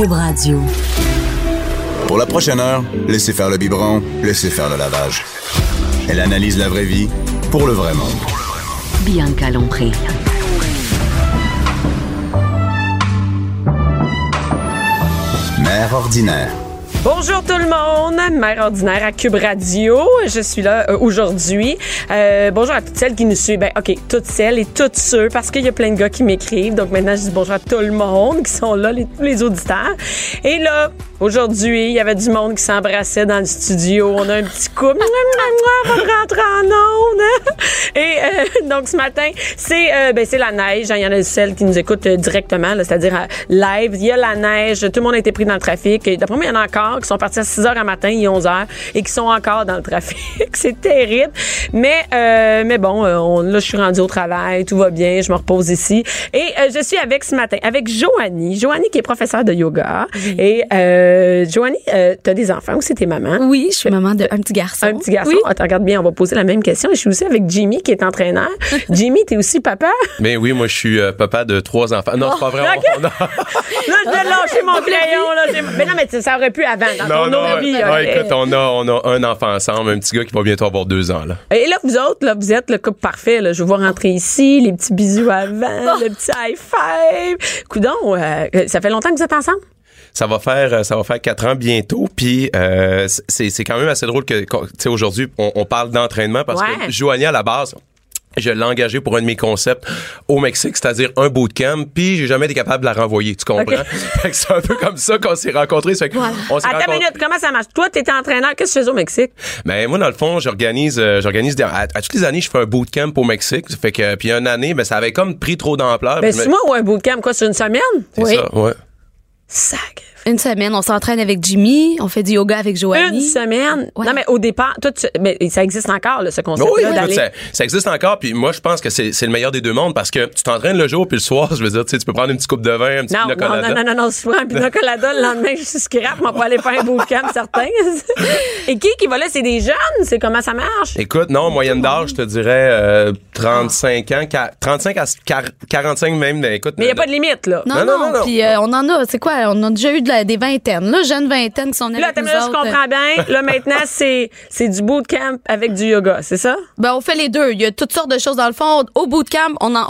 Cube Radio. Pour la prochaine heure, laissez faire le biberon, laissez faire le lavage. Elle analyse la vraie vie pour le vrai monde. Bianca Lompré. Mère ordinaire. Bonjour tout le monde, mère ordinaire à Cube Radio. Je suis là euh, aujourd'hui. Euh, bonjour à toutes celles qui nous suivent. Ben, ok, toutes celles et toutes ceux, parce qu'il y a plein de gars qui m'écrivent. Donc maintenant, je dis bonjour à tout le monde qui sont là, les, tous les auditeurs. Et là, aujourd'hui, il y avait du monde qui s'embrassait dans le studio. On a un petit couple. On va rentrer en onde. Et euh, donc ce matin, c'est euh, ben, c'est la neige. Il y en a celles qui nous écoutent euh, directement, c'est-à-dire à live. Il y a la neige. Tout le monde a été pris dans le trafic. D'après moi, il y en a encore qui sont partis à 6 heures à matin, il est 11 heures, et qui sont encore dans le trafic. c'est terrible. Mais, euh, mais bon, euh, on- là, je suis rendue au travail, tout va bien, je me repose ici. Et euh, je suis avec ce matin, avec Joanie. Joanie qui est professeure de yoga. Et euh, Joanie, euh, tu as des enfants ou c'est tes mamans? Oui, je suis maman d'un petit garçon. Un petit garçon. Oui. Attends, regarde bien, on va poser la même question. Et je suis aussi avec Jimmy qui est entraîneur. Jimmy, t'es aussi papa? Mais oui, moi, je suis euh, papa de trois enfants. Non, c'est pas vrai. ok. on- on a- Là, je vais lâcher mon crayon. Là. Mais non, mais ça- aurait pu avant, dans Non, ton non, vie. ouais, écoute, on a, on a un enfant ensemble, un petit gars qui va bientôt avoir deux ans, là. Et là, vous autres, là, vous êtes le couple parfait. Là. Je vous vois rentrer ici, les petits bisous avant, le petit high five. Coudon, euh, ça fait longtemps que vous êtes ensemble? Ça va faire, euh, ça va faire quatre ans bientôt, puis euh, c'est, c'est quand même assez drôle que, tu sais, aujourd'hui, on, on parle d'entraînement parce Ouais. que Joanie, à la base, je l'ai engagé pour un de mes concepts au Mexique, c'est-à-dire un bootcamp, puis j'ai jamais été capable de la renvoyer, tu comprends? Fait que c'est un peu comme ça qu'on s'est rencontrés. Fait que on s'est Attends une rencontrés- minute, comment ça marche? Toi, t'étais entraîneur, qu'est-ce que tu faisais au Mexique? Ben moi dans le fond, j'organise euh, j'organise des- à, à toutes les années, je fais un bootcamp au Mexique. Ça fait que puis une année, ben ça avait comme pris trop d'ampleur. Ben, c'est me- moi ou un bootcamp, quoi, sur une semaine? C'est Oui. ça, ouais. Sac. Une semaine, on s'entraîne avec Jimmy, on fait du yoga avec Une Joanie. semaine? Ouais. Non, mais au départ, toi, tu- mais ça existe encore, là, ce concept-là, Oui, d'aller. ça, ça existe encore. Puis moi, je pense que c'est c'est le meilleur des deux mondes parce que tu t'entraînes le jour puis le soir. Je veux dire, tu sais, tu peux prendre une petite coupe de vin, un petit Non, pina non, colada. non, non, non, non, souvent, un pina colada, le lendemain, je suis scrap, on va aller faire un bootcamp, certain. Et qui qui va là? C'est des jeunes? C'est comment ça marche? Écoute, non, moyenne d'âge, je te dirais euh, 35 ans, quar- 35 à quar- 45 même. mais Écoute, Mais il n'y a pas de limite, là. Non, Non, non, non, non, non. Puis euh, on en a, c'est quoi? On a déjà eu de la- des vingtaines, là, jeunes vingtaines qui sont Là, avec nous là, je comprends bien. Là, maintenant, c'est, c'est du bootcamp avec du yoga, c'est ça? Ben, on fait les deux. Il y a toutes sortes de choses dans le fond. Au bootcamp, on, en-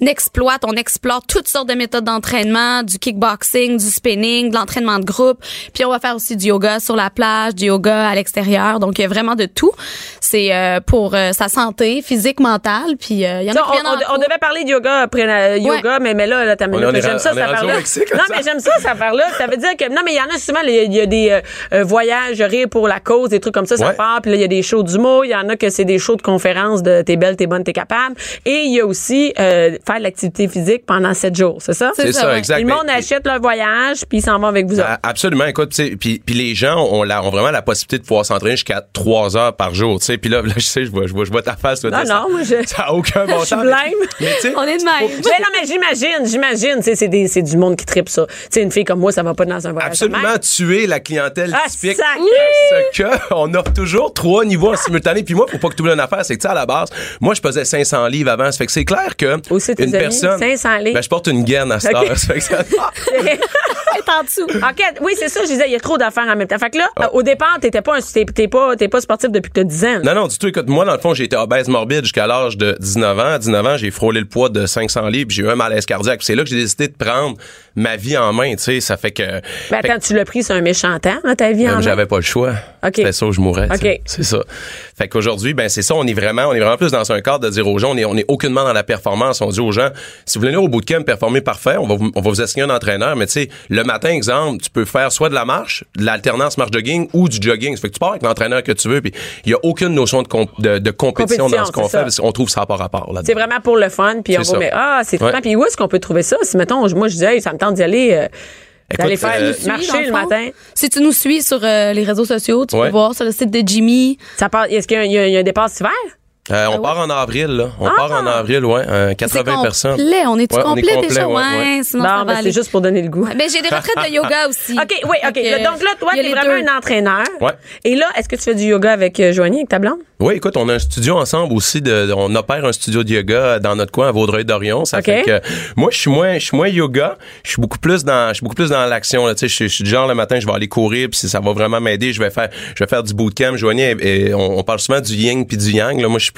on exploite, on explore toutes sortes de méthodes d'entraînement, du kickboxing, du spinning, de l'entraînement de groupe. Puis on va faire aussi du yoga sur la plage, du yoga à l'extérieur. Donc il y a vraiment de tout. C'est euh, pour euh, sa santé physique, mentale. Puis euh, il y en Ça, a qui on, on- devait parler de yoga après la- yoga, mais, mais là, là t'as j'aime ça. Mexique, Non, là, mais ça. j'aime ça, cette affaire-là. Ça veut dire que, non, mais il y en a souvent, il y a- il y a des euh, euh, voyages, rire pour la cause, des trucs comme ça, ça Ouais. part. Puis là, il y a des shows d'humour. Il y en a que c'est des shows de conférences de t'es belle, t'es bonne, t'es capable. Et il y a aussi euh, faire de l'activité physique pendant sept jours, c'est ça? C'est ça, ouais. exact. Le monde achète leur voyage, puis ils s'en vont avec vous autres. Absolument, écoute, tu sais, puis, puis les gens ont, la, ont vraiment la possibilité de pouvoir s'entraîner jusqu'à trois heures par jour, tu sais. Puis là, là, je sais, je vois, je vois, je vois ta face. toi, Non, non, ça- moi, je- Ça a aucun bon Je suis sens. blême. Mais tu sais, On est de même. Mais non, mais j'imagine, j'imagine, tu sais, c'est des- c'est du monde qui tripe ça. Tu sais, une fille comme moi, ça va pas dans un voyage. absolument tuer la clientèle Ah, typique. sacré! Parce que on offre toujours trois niveaux en simultané. Puis moi, faut pas que tu oublies une affaire, c'est que tu sais, à la base, moi, je pesais 500 livres avant. Ça fait que c'est clair que Aussi, une personne. 500 livres. Ben, je porte une gaine à cette Ok. heure. Ça fait que ça- en dessous. OK, oui, c'est ça, je disais, il y a trop d'affaires en même temps. Fait que là, Ah. euh, au départ, t'étais pas, un- pas, pas sportif depuis que t'as 10 ans. Non, non, du tout. Écoute, moi, dans le fond, j'ai été obèse morbide jusqu'à l'âge de 19 ans. À 19 ans, j'ai frôlé le poids de 500 livres. J'ai eu un malaise cardiaque. C'est là que j'ai décidé de prendre ma vie en main. Tu sais, ça fait que. Ben fait que- attends, tu l'as pris sur un méchant temps, hein, ta vie en Euh? J'avais pas le choix. OK. C'était ça où je mourrais. C'est ça. Fait qu'aujourd'hui, ben c'est ça. On est vraiment, on est vraiment plus dans un cadre de dire aux gens, on est, on est aucunement dans la performance. On dit aux gens, si vous voulez au bootcamp performer parfait, on va vous, on va vous assigner un entraîneur. Mais tu sais, le matin, exemple, tu peux faire soit de la marche, de l'alternance marche jogging ou du jogging. Fait que tu pars avec l'entraîneur que tu veux. Puis il y a aucune notion de, comp- de, de compétition, dans ce qu'on c'est fait. qu'on trouve ça par rapport là. C'est vraiment pour le fun, puis on C'est va mais ah, c'est Ouais. Puis où est-ce qu'on peut trouver ça? Si, mettons, moi, je dis, hey, ça me tente d'y aller, euh, d'aller faire euh, Suis, marcher le matin. Si tu nous suis sur euh, les réseaux sociaux, tu Ouais. peux voir sur le site de Jimmy. Ça part, est-ce qu'il y a, un- y a départ cet hiver? Euh, on Ah ouais? part en avril, là. On Ah! part en avril, ouais. euh, 80 personnes. complet. On est-tu Ouais, on est complet, complet, déjà? ouais, Ouais, sinon ça ben, c'est juste pour donner le goût. Ouais, Ben, j'ai des retraites de yoga aussi. OK, oui, OK. Donc là, toi, t'es vraiment deux. un entraîneur. Ouais. Et là, est-ce que tu fais du yoga avec euh, Joanie, avec ta blonde? Oui, écoute, on a un studio ensemble aussi. De, on opère un studio de yoga dans notre coin à Vaudreuil-Dorion. Ça fait que moi, je suis moins, je suis moins yoga. Je suis beaucoup plus dans, je suis beaucoup plus dans l'action. là. Tu sais, je suis- je suis du genre le matin, je vais aller courir, puis si ça va vraiment m'aider, je vais faire, je vais faire du bootcamp. Joanie, on, on parle souvent du yin puis du yang. Là, moi, je suis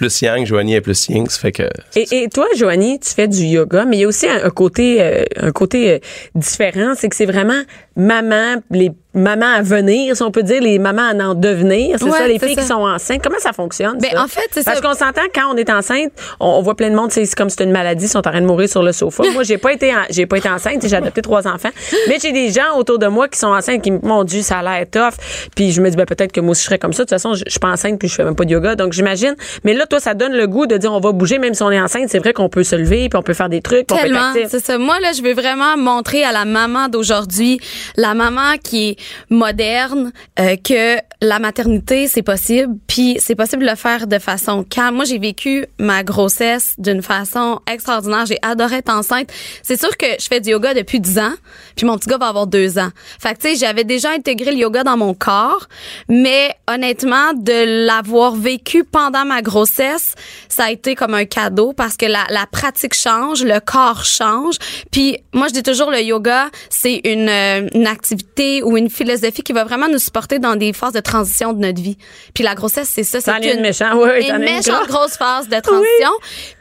Et, toi, Joanie, tu fais du yoga, mais il y a aussi un, côté, euh, un côté euh, différent, c'est que c'est vraiment maman, les mamans à venir, si on peut dire, les mamans à en devenir. C'est Ouais, ça, les filles ça. qui sont enceintes. Comment ça fonctionne? Ben, ça? en fait, c'est Parce qu'on s'entend quand on est enceinte, on, on voit plein de monde, c'est comme si c'est une maladie, ils sont en train de mourir sur le sofa. moi, j'ai pas été, j'ai pas été enceinte, j'ai adopté trois enfants, mais j'ai des gens autour de moi qui sont enceintes qui me mon Dieu, ça a l'air tough. Puis je me dis ben peut-être que moi aussi je serais comme ça. De toute façon, je, je suis pas enceinte puis je fais même pas de yoga, donc j'imagine. Mais là, toi, ça donne le goût de dire on va bouger, même si on est enceinte, c'est vrai qu'on peut se lever puis on peut faire des trucs, puis on peut être Tellement, actif. c'est ça. Moi là, je veux vraiment montrer à la maman d'aujourd'hui, la maman qui est moderne, euh, que la maternité c'est possible, puis c'est possible de le faire de façon calme. Moi, j'ai vécu ma grossesse d'une façon extraordinaire. J'ai adoré être enceinte. C'est sûr que je fais du yoga depuis 10 ans, puis mon petit gars va avoir deux ans. Fait que tu sais, j'avais déjà intégré le yoga dans mon corps, mais honnêtement, de l'avoir vécu pendant ma grossesse, ça a été comme un cadeau parce que la, la pratique change, le corps change. Puis moi, je dis toujours, le yoga, c'est une, euh, une activité ou une philosophie qui va vraiment nous supporter dans des phases de transition de notre vie. Puis la grossesse, c'est ça. C'est es une méchante, oui, oui, une méchante grosse. phase de transition.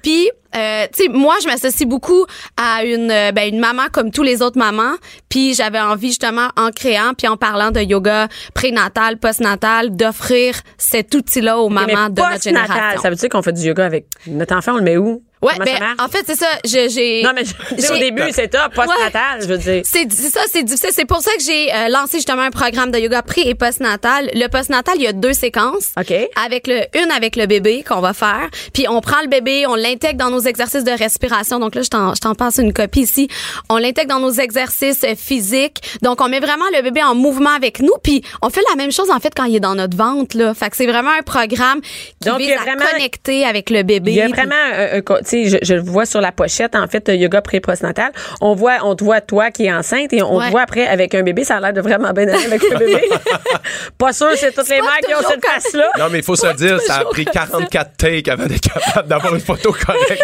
Puis, euh, tu sais, moi, je m'associe beaucoup à une, euh, ben, une maman comme tous les autres mamans. Puis, j'avais envie justement, en créant, puis en parlant de yoga prénatal, postnatal, d'offrir cet outil-là aux Mais mamans de notre génération. Ça veut dire qu'on fait du yoga avec notre enfant, on le met où? Ouais, Comment ben, en fait, c'est ça. Je- J'ai. non, mais je au début, c'est top, postnatal, je veux dire. C'est c'est ça, c'est difficile. C'est pour ça que j'ai euh, lancé justement un programme de yoga pré et postnatal. Le postnatal, il y a deux séquences. OK. Avec le une avec le bébé qu'on va faire, puis on prend le bébé, on l'intègre dans nos exercices de respiration. Donc là, je t'en je t'en passe une copie ici. On l'intègre dans nos exercices euh, physiques. Donc on met vraiment le bébé en mouvement avec nous, puis on fait la même chose en fait quand il est dans notre ventre là. Fait que c'est vraiment un programme qui Donc, vise à vraiment- connecter avec le bébé. Il y a vraiment, un- un tu sais, je, le vois sur la pochette, en fait, euh, yoga pré-postnatal. On voit, on te voit toi qui est enceinte et on Ouais. te voit après avec un bébé. Ça a l'air de vraiment bien aller avec le bébé. pas sûr, c'est toutes les mères qui ont cette face-là. Non, mais il faut se dire, ça a pris comme ça. 44 takes avant d'être capable d'avoir une photo correcte.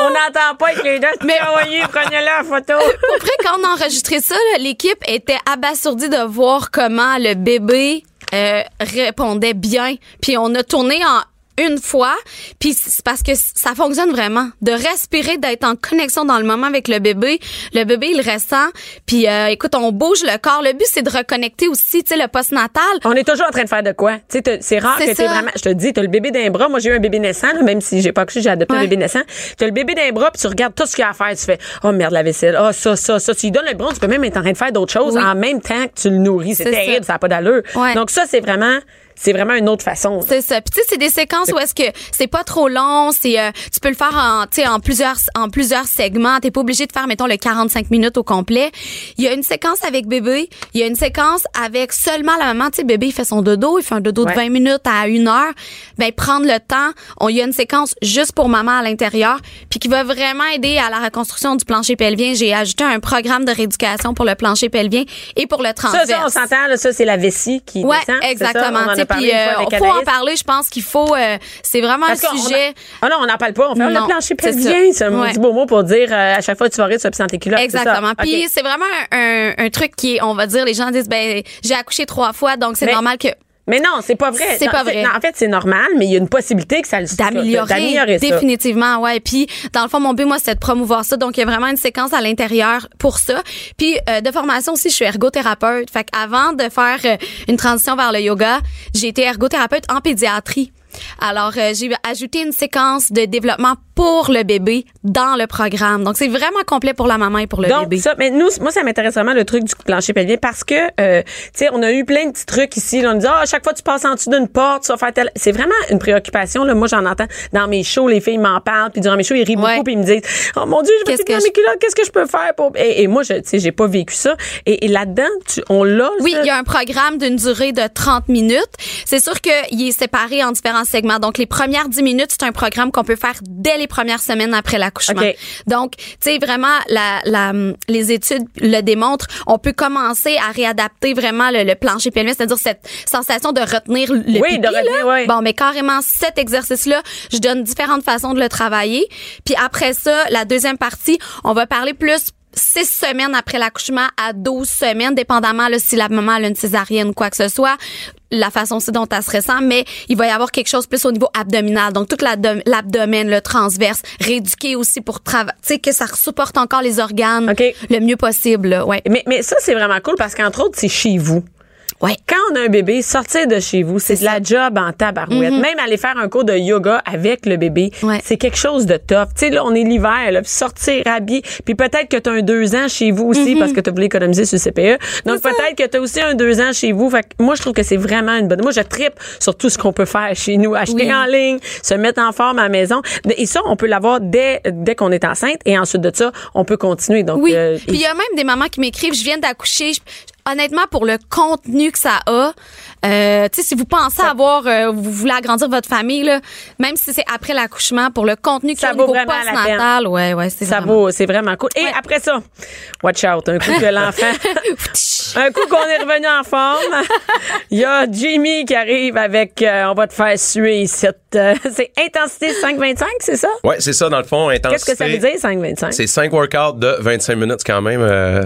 On n'entend pas avec les deux. Mais envoyez, prenez-la en photo. Après, quand on a enregistré ça, l'équipe était abasourdie de voir comment le bébé euh, répondait bien. Puis on a tourné en une fois, puis c'est parce que ça fonctionne vraiment. De respirer, d'être en connexion dans le moment avec le bébé. Le bébé, il ressent. Puis euh, écoute, on bouge le corps. Le but, c'est de reconnecter aussi, tu sais, le postnatal. On est toujours en train de faire de quoi? Tu sais, c'est rare que ça. vraiment. Je te dis, t'as le bébé d'un bras. Moi, j'ai eu un bébé naissant, là, même si j'ai pas accouché, j'ai adopté un bébé naissant. T'as le bébé d'un bras, puis tu regardes tout ce qu'il y a à faire. Tu fais, oh merde, la vaisselle. Oh, ça, ça, ça. Tu lui donnes le bras, tu peux même être en train de faire d'autres choses Oui. en même temps que tu le nourris. C'est terrible, ça. ça n'a pas d'allure. Ouais. Donc, ça, c'est vraiment, c'est vraiment une autre façon. C'est ça. Puis tu sais, c'est des séquences où est-ce que c'est pas trop long, c'est euh, tu peux le faire en tu sais en plusieurs en plusieurs segments, t'es pas obligé de faire mettons le 45 minutes au complet. Il y a une séquence avec bébé, il y a une séquence avec seulement la maman, tu sais bébé il fait son dodo, il fait un dodo Ouais. de 20 minutes à une heure. Ben prendre le temps, on il y a une séquence juste pour maman à l'intérieur, puis qui va vraiment aider à la reconstruction du plancher pelvien. J'ai ajouté un programme de rééducation pour le plancher pelvien et pour le Ça, transverse. ça, on s'entend, là, ça, c'est la vessie qui Ouais, descend. ça? exactement. Puis avec faut en parler. Je pense qu'il faut. euh, c'est vraiment Parce un sujet. Ah non, on n'en parle pas. On fait Non, le plancher pelvien. C'est un maudit beau mot pour dire euh, à chaque fois que tu vas rire, tu vas tes culottes. Exactement. Puis c'est vraiment un, un truc qui est, on va dire, les gens disent, ben j'ai accouché trois fois, donc c'est normal que Mais non, c'est pas vrai. C'est pas vrai. non, en fait, c'est normal, mais il y a une possibilité que ça le d'améliorer d'améliorer ça. définitivement ouais puis dans le fond mon but moi c'est de promouvoir ça donc il y a vraiment une séquence à l'intérieur pour ça puis euh, de formation aussi je suis ergothérapeute fait qu'avant de faire euh, une transition vers le yoga j'ai été ergothérapeute en pédiatrie alors euh, j'ai ajouté une séquence de développement pour le bébé dans le programme donc c'est vraiment complet pour la maman et pour le Donc bébé ça, mais nous, moi ça m'intéresse vraiment le truc du plancher pelvien parce que, euh, tu sais, on a eu plein de petits trucs ici. Là, on nous dit ah à chaque fois que tu passes en dessous d'une porte, tu vas faire tel. C'est vraiment une préoccupation. Là, moi j'en entends dans mes shows, les filles m'en parlent, puis durant mes shows ils rient Ouais. beaucoup, puis ils me disent oh mon dieu, je vais mes culottes, qu'est-ce que je peux faire pour Et, et moi, je, tu sais, j'ai pas vécu ça. Et, et là-dedans, on l'a. Oui, il y a un programme d'une durée de 30 minutes. C'est sûr qu'il est séparé en différents segments. Donc, les premières 10 minutes, c'est un programme qu'on peut faire dès les premières semaines après l'accouchement. OK. Donc, tu sais, vraiment, la, la, les études le démontrent. On peut commencer à réadapter vraiment le, le plancher pelvien, c'est-à-dire cette sensation de retenir le Oui, pipi, de retenir, là. oui. Bon, mais carrément, cet exercice-là, je donne différentes façons de le travailler. Puis après ça, la deuxième partie, on va parler plus six semaines après l'accouchement à 12 semaines, dépendamment là, si la maman a une césarienne ou quoi que ce soit, la façon aussi dont elle se ressent, mais il va y avoir quelque chose plus au niveau abdominal. Donc, tout l'abdom- l'abdomen, le transverse, rééduqué aussi pour travailler, tu sais, que ça supporte encore les organes OK. le mieux possible. là. Ouais. Mais, mais ça, c'est vraiment cool parce qu'entre autres, c'est chez vous. Ouais. Quand on a un bébé, sortir de chez vous, c'est de la job en tabarouette. Même aller faire un cours de yoga avec le bébé, Ouais. c'est quelque chose de tough. Tu sais, là, on est l'hiver, là, puis sortir habillé. Puis peut-être que tu as un deux ans chez vous aussi parce que tu voulu économiser sur le CPE. Donc peut-être que tu as aussi un deux ans chez vous. Fait que moi, je trouve que c'est vraiment une bonne... Moi, je tripe sur tout ce qu'on peut faire chez nous. Acheter Oui. en ligne, se mettre en forme à la maison. Et ça, on peut l'avoir dès, dès qu'on est enceinte. Et ensuite de ça, on peut continuer. Donc, Oui. euh, Puis il y a même des mamans qui m'écrivent, je viens d'accoucher. Honnêtement, pour le contenu que ça a, euh, tu sais, si vous pensez avoir, euh, vous voulez agrandir votre famille, là, même si c'est après l'accouchement, pour le contenu que Ça ça au vaut niveau vraiment la postnatal, ouais, ouais, c'est Ça vraiment- vaut, c'est vraiment cool. Et Ouais. après ça, watch out, un coup que l'enfant, un coup qu'on est revenu en forme, il y a Jimmy qui arrive avec, euh, on va te faire suer cette, euh, c'est intensité 5-25, c'est ça? Ouais, c'est ça, dans le fond, intensité. Qu'est-ce que ça veut dire 5-25? C'est 5 workouts de 25 minutes quand même. euh,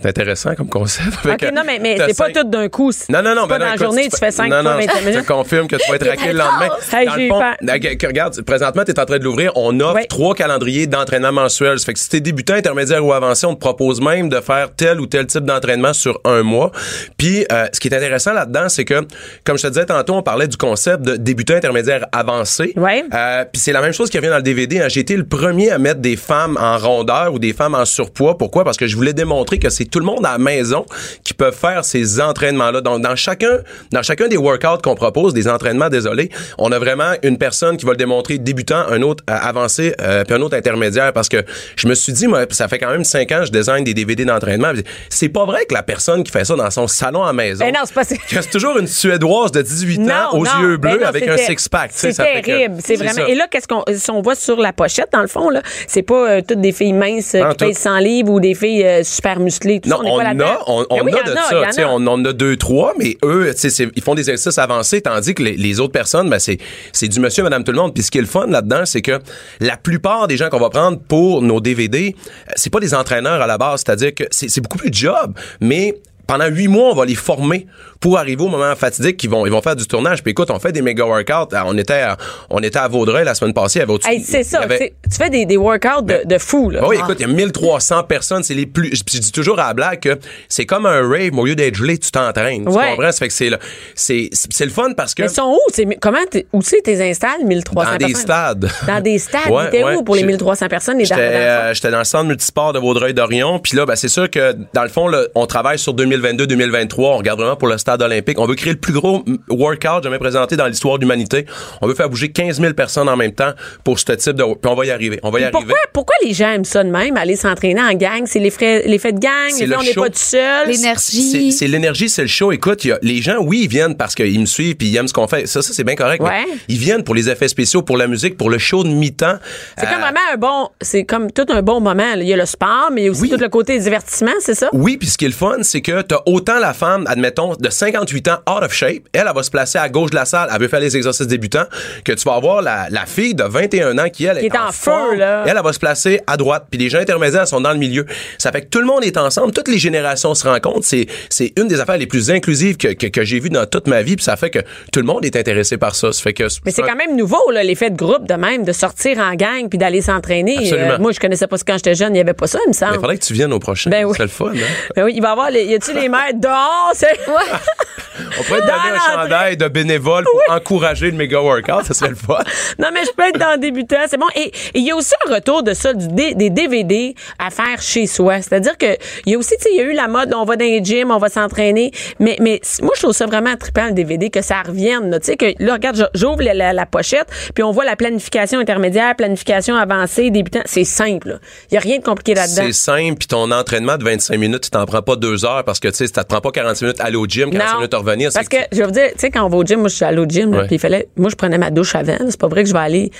c'est intéressant comme concept. Ok, non, mais, mais c'est pas tout d'un coup. Non, non, non. ben dans la écoute, journée, tu tu fais- fais 5 non, fois non, 25 Je te confirme que tu vas être raqué le lendemain. Hey, Dans le fond, regarde, présentement, tu es en train de l'ouvrir. On offre trois calendriers d'entraînement mensuel. Ça fait que si t'es débutant, intermédiaire ou avancé, on te propose même de faire tel ou tel type d'entraînement sur un mois. Puis, euh, ce qui est intéressant là-dedans, c'est que, comme je te disais tantôt, on parlait du concept de débutant, intermédiaire, avancé. Ouais. Euh, puis c'est la même chose qui revient dans le DVD. hein. J'ai été le premier à mettre des femmes en rondeur ou des femmes en surpoids. Pourquoi? Parce que je voulais démontrer que c'est tout le monde à la maison qui peut faire ces entraînements-là. Donc, dans chacun, dans chacun des workouts qu'on propose, des entraînements, désolé, on a vraiment une personne qui va le démontrer débutant, un autre euh, avancé, euh, puis un autre intermédiaire. Parce que je me suis dit, moi, ça fait quand même cinq ans que je design des DVD d'entraînement. C'est pas vrai que la personne qui fait ça dans son salon à maison, Ben non, c'est pas c'est toujours une Suédoise de 18 ans aux non. yeux Ben bleus non, avec un six-pack. C'est terrible, c'est vraiment. ça. Et là, qu'est-ce qu'on, si on voit sur la pochette, dans le fond, là, c'est pas euh, toutes des filles minces euh, qui pèsent tout. 100 livres ou des filles super musclées. Tout Non, ça, on, pas a, on, on oui, a y en de ça. a. On en a deux, trois, mais eux, ils font des exercices avancés, tandis que les, autres personnes, ben, c'est, c'est du monsieur, madame, tout le monde. Puis ce qui est le fun là-dedans, c'est que la plupart des gens qu'on va prendre pour nos DVD, euh, c'est pas des entraîneurs à la base. C'est-à-dire que c'est, c'est beaucoup plus de job, mais pendant huit mois, on va les former pour arriver au moment fatidique qu'ils vont, ils vont faire du tournage. Puis écoute, on fait des méga workouts. Ah, On était à, on était à Vaudreuil la semaine passée. Au-dessus- Hey, c'est ça. avait- Tu fais des, des workouts de, de fou, là. oui, écoute, il y a 1300 personnes, c'est les plus. Je dis toujours à la blague que c'est comme un rave, mais au lieu d'être gelé, tu t'entraînes. Tu Ouais. comprends? Ça fait que c'est le- c'est c'est le fun parce que Mais ils sont où? C'est- comment où c'est tes installes, 1300 dans des stades. Dans des stades. Ouais, T'es ouais. où pour les J'ai- 1300 personnes? J'étais dans- dans- euh, j'étais dans le centre multisport de Vaudreuil-Dorion. Puis là, ben, c'est sûr que, dans le fond, là, on travaille sur 2022-2023. On regarde vraiment pour le stade olympique. On veut créer le plus gros workout jamais présenté dans l'histoire de l'humanité. On veut faire bouger 15 000 personnes en même temps pour ce type de... Puis on va y arriver. On va y arriver. Pourquoi, pourquoi les gens aiment ça de même, aller s'entraîner en gang? C'est l'effet l'effet de gang? Les le on n'est pas tout seul? L'énergie. c'est l'énergie, c'est le show. Écoute, il y a, les gens, oui, ils viennent parce qu'ils me suivent puis ils aiment ce qu'on fait. Ça, ça c'est bien correct. Ouais. mais Ils viennent pour les effets spéciaux, pour la musique, pour le show de mi-temps. C'est comme Euh, vraiment un bon, c'est comme tout un bon moment. là. Il y a le sport, mais il y a aussi Oui. tout le côté divertissement, c'est ça? Oui, puis ce qui est le fun, c'est que t'as autant la femme, admettons, de 58 ans out of shape, elle, elle va se placer à gauche de la salle, elle veut faire les exercices débutants, que tu vas avoir la, la fille de 21 ans qui, elle, Qui est en feu, forme. là. Elle, elle va se placer à droite, puis les gens intermédiaires sont dans le milieu. Ça fait que tout le monde est ensemble, toutes les générations se rencontrent. C'est, c'est une des affaires les plus inclusives que, que, que j'ai vues dans toute ma vie, puis ça fait que tout le monde est intéressé par ça. Ça fait que Mais c'est quand même nouveau, là, l'effet de groupe de même, de sortir en gang puis d'aller s'entraîner. Euh, moi, je connaissais pas ça quand j'étais jeune, il y avait pas ça, il me semble. Mais faudrait que tu viennes au prochain. Ben oui. C'est le fun, hein? Ben oui, il va y avoir les, y les mères dehors? C'est... On pourrait te Dans donner un chandail de bénévole pour encourager le méga workout, ça serait le fun. Non, mais je peux être dans débutant, c'est bon. Et il y a aussi un retour de ça, du des DVD à faire chez soi. C'est-à-dire que il y a aussi, tu sais, il y a eu la mode, on va dans les gyms, on va s'entraîner. Mais, mais moi, je trouve ça vraiment trippant, le DVD, que ça revienne. Tu sais, que là, regarde, j'ouvre la, la- la pochette, puis on voit la planification intermédiaire, planification avancée, débutant. C'est simple. là. Il y a rien de compliqué là-dedans. C'est simple, puis ton entraînement de 25 minutes, tu t'en prends pas deux heures parce parce que, tu sais, ça te prend pas 45 minutes à aller au gym, 45 minutes à revenir. Parce que, je vous dire, tu sais, quand on va au gym, moi, je suis allée au gym, puis il fallait, moi, je prenais ma douche avant. là. C'est pas vrai que je vais aller,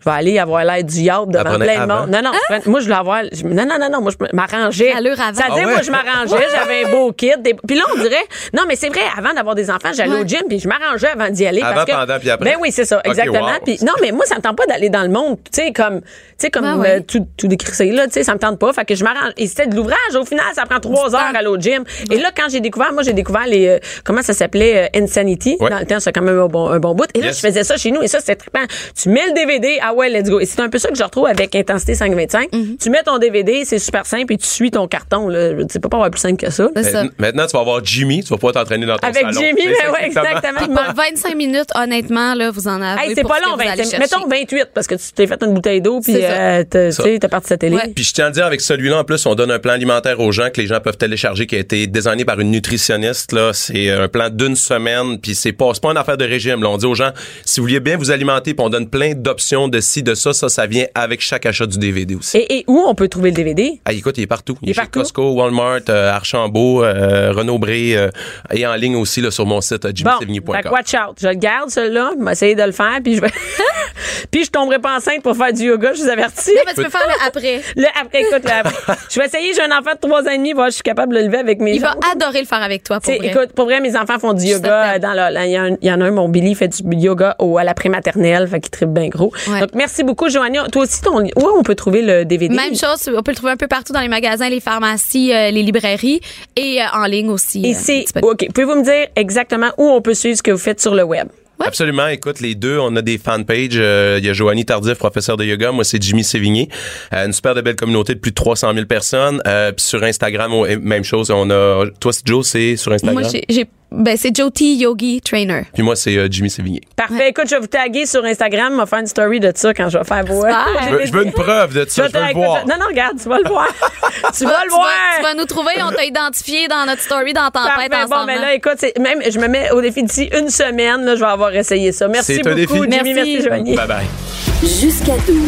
je vais aller avoir l'air du yacht devant plein de monde. Non, non, prenais- moi, je voulais avoir, je- non, non, non, non, moi, je m'arrangeais. Allure avant. Ça veut dire, Ah ouais? moi, je m'arrangeais, j'avais un beau kit. des- Puis là, on dirait, non, mais c'est vrai, avant d'avoir des enfants, j'allais Ouais. au gym, puis je m'arrangeais avant d'y aller. Avant, parce que, pendant, puis après? Ben oui, c'est ça, exactement. wow. Puis non, mais moi, ça me tente pas d'aller dans le monde, tu sais, comme, tu sais, comme Ben ouais. euh, tout, tout décrissé, là, tu sais, ça me tente pas. Fait que je m'arrange. Et c'était de l'ouvrage. Au final, ça prend trois heures à aller au gym. Et là, quand j'ai découvert, moi, j'ai découvert les, euh, comment ça s'appelait, euh, Insanity. Ouais. Dans le temps, c'est quand même un bon, un bon bout. Et là, Yes. je faisais ça chez nous. Et ça, c'était trippant. Tu mets le DVD, ah ouais, let's go. Et c'est un peu ça que je retrouve avec Intensité 525. Mm-hmm. Tu mets ton DVD, c'est super simple, et tu suis ton carton, là. Je sais pas pas avoir plus simple que ça. C'est ça. Maintenant- tu vas avoir Jimmy, tu vas pouvoir t'entraîner dans ton Avec salon. Jimmy, C'est mais ça, ouais, exactement. Puis pour 25 minutes, honnêtement, là, vous en avez. Hey, c'est pour pas ce que long, vous allez 20, chercher. mettons 28, parce que tu t'es fait une bouteille d'eau, puis euh, t'as- tu t'as parti sa télé. Ouais. Puis je tiens à dire avec celui-là en plus, on donne un plan alimentaire aux gens que les gens peuvent télécharger qui a été designé par une nutritionniste là, c'est un plan d'une semaine puis c'est pas c'est pas une affaire de régime là. On dit aux gens si vous vouliez bien vous alimenter, puis on donne plein d'options de ci de ça, ça ça vient avec chaque achat du DVD aussi. Et, et où on peut trouver le DVD? Ah, écoute, il est partout. Il, Il est chez partout? Costco, Walmart, euh, Archambault, euh, Renaud-Bré euh, et en ligne aussi là, sur mon site euh, Bon, watch out. Je le garde, celui-là. Je vais essayer de le faire, puis je vais... puis je tomberai pas enceinte pour faire du yoga, je vous avertis. Non, mais tu peux faire le après. Le après, écoute, le après. Je vais essayer, j'ai un enfant de 3 ans et demi, voir je suis capable de le lever avec mes Il va adorer le faire avec toi, pour T'sais, vrai. écoute, pour vrai, mes enfants font du yoga. Dans il y, il en a un, mon Billy, fait du yoga au, à la prématernelle, fait qu'il tripe bien gros. Ouais. Donc, merci beaucoup, Joanie. Toi aussi, ton, où on peut trouver le DVD? Même chose, on peut le trouver un peu partout dans les magasins, les pharmacies, euh, les librairies et euh, en ligne aussi. Et euh, c'est. OK, pouvez-vous me dire exactement où on peut suivre ce que vous faites sur le web? Absolument. Écoute, les deux, on a des fanpages. Euh, Il y a Joanie Tardif, professeur de yoga. Moi, c'est Jimmy Sévigné. Euh, une super de belle communauté de plus de 300 000 personnes. Euh, puis sur Instagram, même chose. On a, toi, c'est Joe, c'est sur Instagram? Moi, j'ai, j'ai- ben, c'est Jyoti Yogi Trainer. Puis moi, c'est euh, Jimmy Sévigné. Parfait. Écoute, je vais vous taguer sur Instagram. On va faire une story de ça quand je vais faire vos. Super. Je veux, je veux une preuve de ça. Je veux le voir. Non, non, regarde, tu vas le voir. tu vas le tu, voir. vas, tu vas nous trouver, on t'a identifié dans notre story dans Tempête Parfait. Bon, mais là, écoute, c'est- même, je me mets au défi d'ici une semaine, là, je vais avoir essayé ça. Merci C'est beaucoup, défi. Jimmy. Merci. Merci, Joanie. Bye bye. Jusqu'à 12.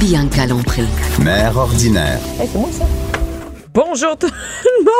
Bianca Lompré. Mère ordinaire. Bonjour tout le monde.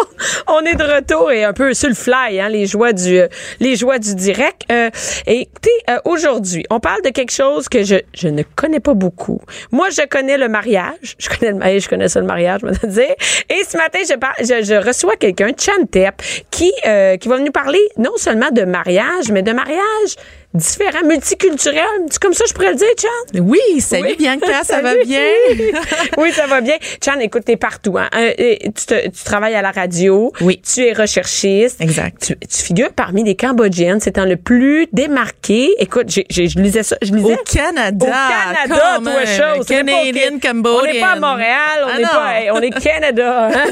On est de retour et un peu sur le fly, hein, les joies du, euh, les joies du direct. Euh, écoutez, euh, aujourd'hui, on parle de quelque chose que je, ne connais pas beaucoup. Moi, je connais le mariage. Je connais le mariage, je connais ça le mariage, je vais dire. Et ce matin, je, reçois quelqu'un, Chantep, qui, qui va nous parler non seulement de mariage, mais de mariage différent, multiculturel. C'est comme ça, je pourrais le dire, Chan? Oui, salut Oui. Bianca, ça va bien? oui, ça va bien. Chan, écoute, t'es partout. Hein. Euh, tu, te- tu travailles à la radio. Oui. Tu es recherchiste. Exact. Tu, tu figures parmi les Cambodgiennes. C'est le plus démarqué. Écoute, je lisais ça. Je lisais. Au Canada. Au Canada, toi, chose. On n'est pas au Canadian, Ca- Cambodian. On n'est pas à Montréal. On Ah n'est pas, hey, on est Canada. hein.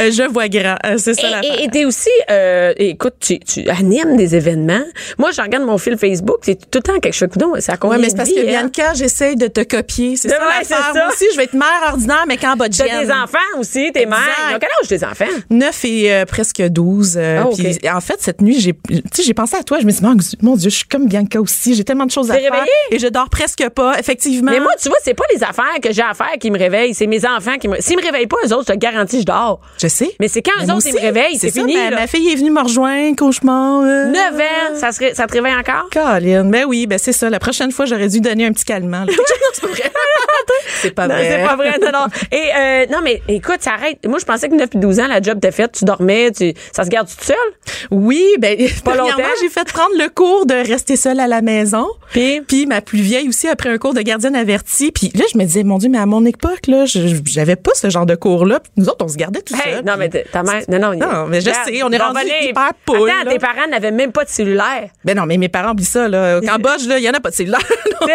Euh, je vois grand. Euh, c'est ça la Et- et et t'es aussi, euh, écoute, tu, tu animes des événements. Moi, je regarde mon fil Facebook, c'est tout le temps quelque chose. Coudonc, ça Ouais, mais c'est parce que bien Bianca, j'essaye de te copier. C'est Ouais, ça c'est l'affaire. ça. Moi aussi, je vais être mère ordinaire, mais cambodgienne. T'as des enfants aussi, t'es mère. Ont quel âge tes enfants? 9 et euh, presque 12. euh, Ah, en fait, cette nuit, j'ai j'ai pensé à toi. Je me suis dit, mon Dieu, je suis comme Bianca aussi. J'ai tellement de choses à faire. réveillée? Et je dors presque pas, effectivement. Mais moi, tu vois, c'est pas les affaires que j'ai à faire qui me réveillent, c'est mes enfants qui me. S'ils me réveillent pas, eux autres, je te garantis, je dors. je sais. Mais c'est quand eux autres, ils me réveillent, c'est fini, Ma, fille est venue me rejoindre, cauchemar. euh, 9 ans, ça, serait, ça te réveille encore? Caroline, ben oui, ben c'est ça. La prochaine fois, j'aurais dû donner un petit calmant. Non, c'est pas vrai. c'est pas vrai. c'est pas vrai, non, non. Et, euh, non, mais écoute, ça arrête. Moi, je pensais que 9 et 12 ans, la job t'es faite, tu dormais, tu, ça se garde tout seul? Oui, ben Pas longtemps? j'ai fait prendre le cours de rester seule à la maison. Puis? Puis ma plus vieille aussi après un cours de gardienne avertie. Puis là, je me disais, mon Dieu, mais à mon époque, là, j'avais pas ce genre de cours-là. Nous autres, on se gardait tout Hey, seul. non, mais ta mère. Non, non. Non, mais je sais, on est rendu hyper poule, Attends, tes parents n'avaient même pas de cellulaire. Ben non, mais mes parents oublient ça, là. Au Cambodge, là, il y en a pas de cellulaire. Non.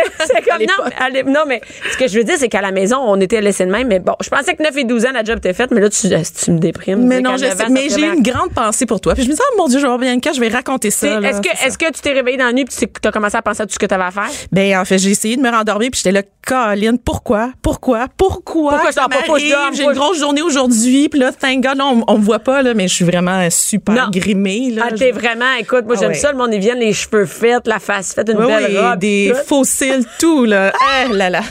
Comme, non, mais, non, mais ce que je veux dire, c'est qu'à la maison, on était laissés de même. Mais bon, je pensais que 9 et 12 ans, la job était faite, mais là, tu, tu me déprimes? Mais non, je 9 ans, sais. Mais j'ai une grande pensée pour toi. Puis je me disais, oh mon Dieu, je vais voir Bianca, je vais raconter ça. Est-ce que, est-ce que tu t'es réveillé dans la nuit puis tu as commencé à penser à tout ce que tu avais à faire? Ben en fait, j'ai essayé de me rendormir puis j'étais là, Caroline, pourquoi, pourquoi, pourquoi, Pourquoi ça J'ai une grosse journée aujourd'hui puis là, thank God, là, on, on me voit pas là, mais je suis vraiment super Non. grimée là. Ah, t'es vraiment, écoute, moi, Ah j'aime ça, le monde, ils viennent les cheveux cheveux faits, la face faite, une Oui, belle oui, robe. des tout. fossiles, tout, là. Ah là là.